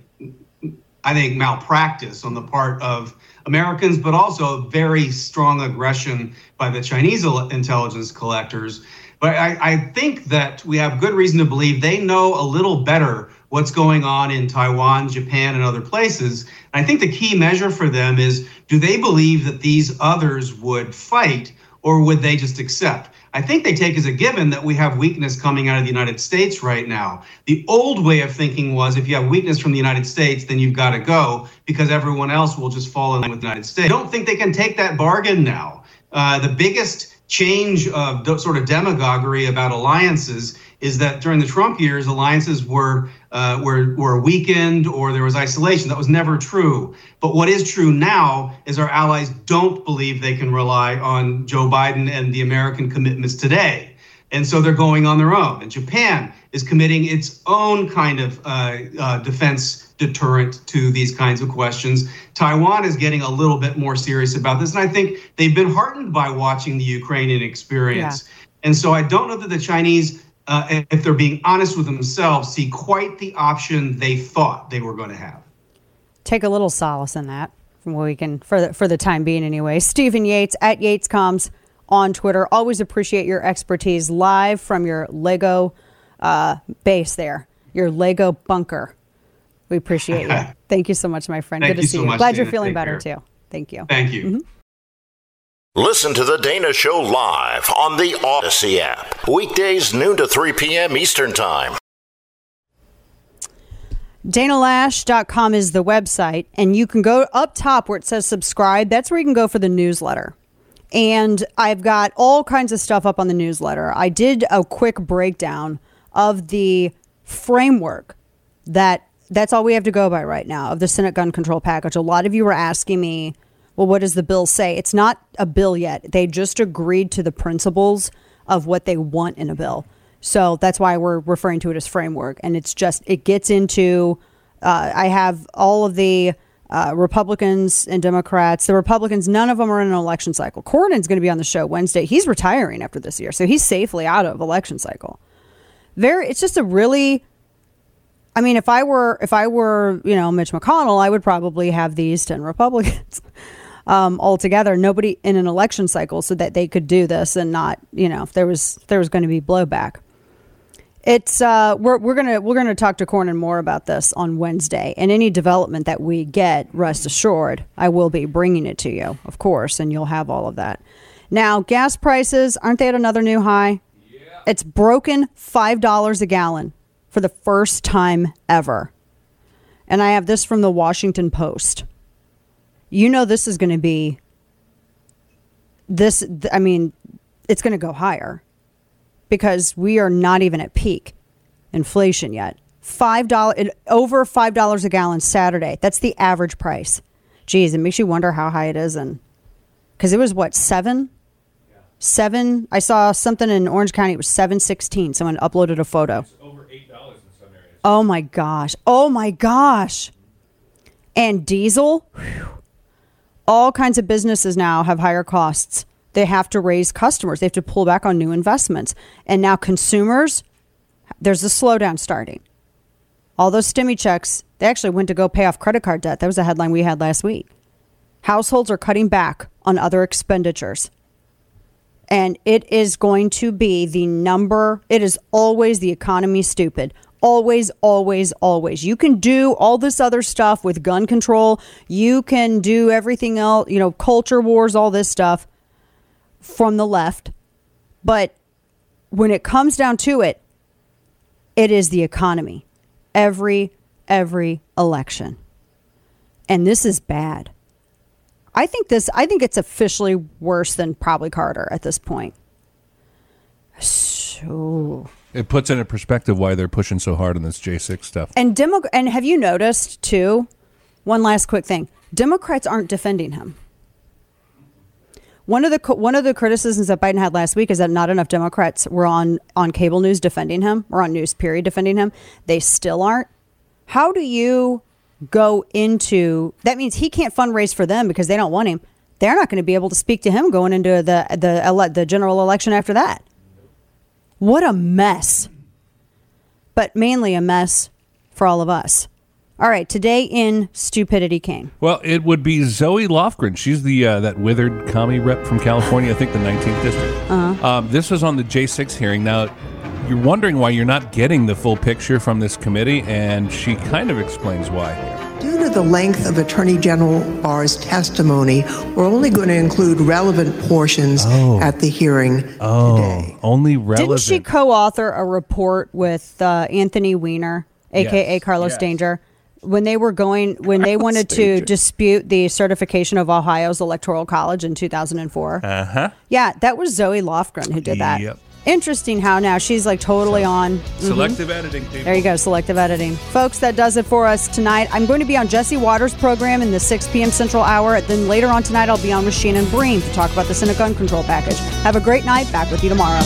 I think, malpractice on the part of Americans, but also very strong aggression by the Chinese intelligence collectors. But I, I think that we have good reason to believe they know a little better what's going on in Taiwan, Japan, and other places. And I think the key measure for them is do they believe that these others would fight or would they just accept? I think they take as a given that we have weakness coming out of the United States right now. The old way of thinking was if you have weakness from the United States, then you've got to go because everyone else will just fall in line with the United States. I don't think they can take that bargain now. Uh, the biggest change of sort of demagoguery about alliances is that during the Trump years, alliances were uh, were were weakened or there was isolation. That was never true. But what is true now is our allies don't believe they can rely on Joe Biden and the American commitments today, and so they're going on their own. And Japan is committing its own kind of uh, uh, defense deterrent to these kinds of questions. Taiwan is getting a little bit more serious about this, and I think they've been heartened by watching the Ukrainian experience. And so I don't know that the Chinese, uh, if they're being honest with themselves, see quite the option they thought they were going to have. take a little solace in that from what we can for the, for the time being anyway. Stephen Yates at YatesComs on Twitter. Always appreciate your expertise live from your Lego uh, base there, your Lego bunker. We appreciate you. Thank you so much, my friend. Thank Good to you see so you. much, Glad you're feeling Take better care. too. Thank you. Thank you. Mhm. Listen to The Dana Show live on the Audacy app. Weekdays, noon to 3 p.m. Eastern Time. DanaLoesch.com is the website, and you can go up top where it says subscribe. That's where you can go for the newsletter. And I've got all kinds of stuff up on the newsletter. I did a quick breakdown of the framework that that's all we have to go by right now of the Senate gun control package. A lot of you were asking me, well, what does the bill say? It's not a bill yet. They just agreed to the principles of what they want in a bill. So that's why we're referring to it as framework. And it's just, it gets into, uh, I have all of the uh, Republicans and Democrats. The Republicans, none of them are in an election cycle. Cornyn's going to be on the show Wednesday. He's retiring after this year. So he's safely out of election cycle. Very, it's just a really, I mean, if I were, if I were, you know, Mitch McConnell, I would probably have these 10 Republicans. Um, altogether, nobody in an election cycle, so that they could do this and not, you know, if there was if there was going to be blowback. It's uh, we're we're gonna we're gonna talk to Cornyn more about this on Wednesday, and any development that we get, rest assured, I will be bringing it to you, of course, and you'll have all of that. Now, gas prices aren't they at another new high? It's broken five dollars a gallon for the first time ever, and I have this from the Washington Post. You know, this is going to be this. I mean, it's going to go higher because we are not even at peak inflation yet. Five dollar over five dollars a gallon Saturday. That's the average price. Geez, it makes you wonder how high it is, and because it was what seven, seven. I saw something in Orange County. It was seven sixteen. Someone uploaded a photo. over eight dollars in some areas. Oh my gosh! Oh my gosh! And diesel. Whew. All kinds of businesses now have higher costs they have to raise customers. They have to pull back on new investments. And now consumers, there's a slowdown starting. All those stimmy checks, they actually went to go pay off credit card debt. That was a headline we had last week. Households are cutting back on other expenditures. And it is going to be the number, it is always the economy stupid. Always, always, always. You can do all this other stuff with gun control. You can do everything else, you know, culture wars, all this stuff from the left. But when it comes down to it, it is the economy. Every, every election. And this is bad. I think this, I think it's officially worse than probably Carter at this point. So. It puts into perspective why they're pushing so hard on this J6 stuff. And Demo- and have you noticed too? One last quick thing: Democrats aren't defending him. One of the one of the criticisms that Biden had last week is that not enough Democrats were on on cable news defending him or on news period defending him. They still aren't. How do you go into that? Means he can't fundraise for them because they don't want him. They're not going to be able to speak to him going into the the ele- the general election after that. What a mess. But mainly a mess for all of us. All right, today in Stupidity King. Well, it would be Zoe Lofgren. She's the uh, that withered commie rep from California, I think the 19th district. Uh-huh. Um, this was on the J6 hearing. Now, you're wondering why you're not getting the full picture from this committee, and she kind of explains why. Due to the length of Attorney General Barr's testimony, we're only going to include relevant portions Oh. at the hearing today. Oh, only relevant. Didn't she co-author a report with uh, Anthony Weiner, aka Yes, Carlos yes. Danger, when they were going when they wanted to dispute the certification of Ohio's Electoral College in 2004? Uh huh. Yeah, that was Zoe Lofgren who did that. Yep. Interesting how now she's like totally on Mhm. Selective editing. People. There you go, selective editing. Folks, that does it for us tonight. I'm going to be on Jesse Watters' program in the 6 p.m. Central Hour. Then later on tonight, I'll be on with Shannon Bream to talk about the Senate gun control package. Have a great night. Back with you tomorrow.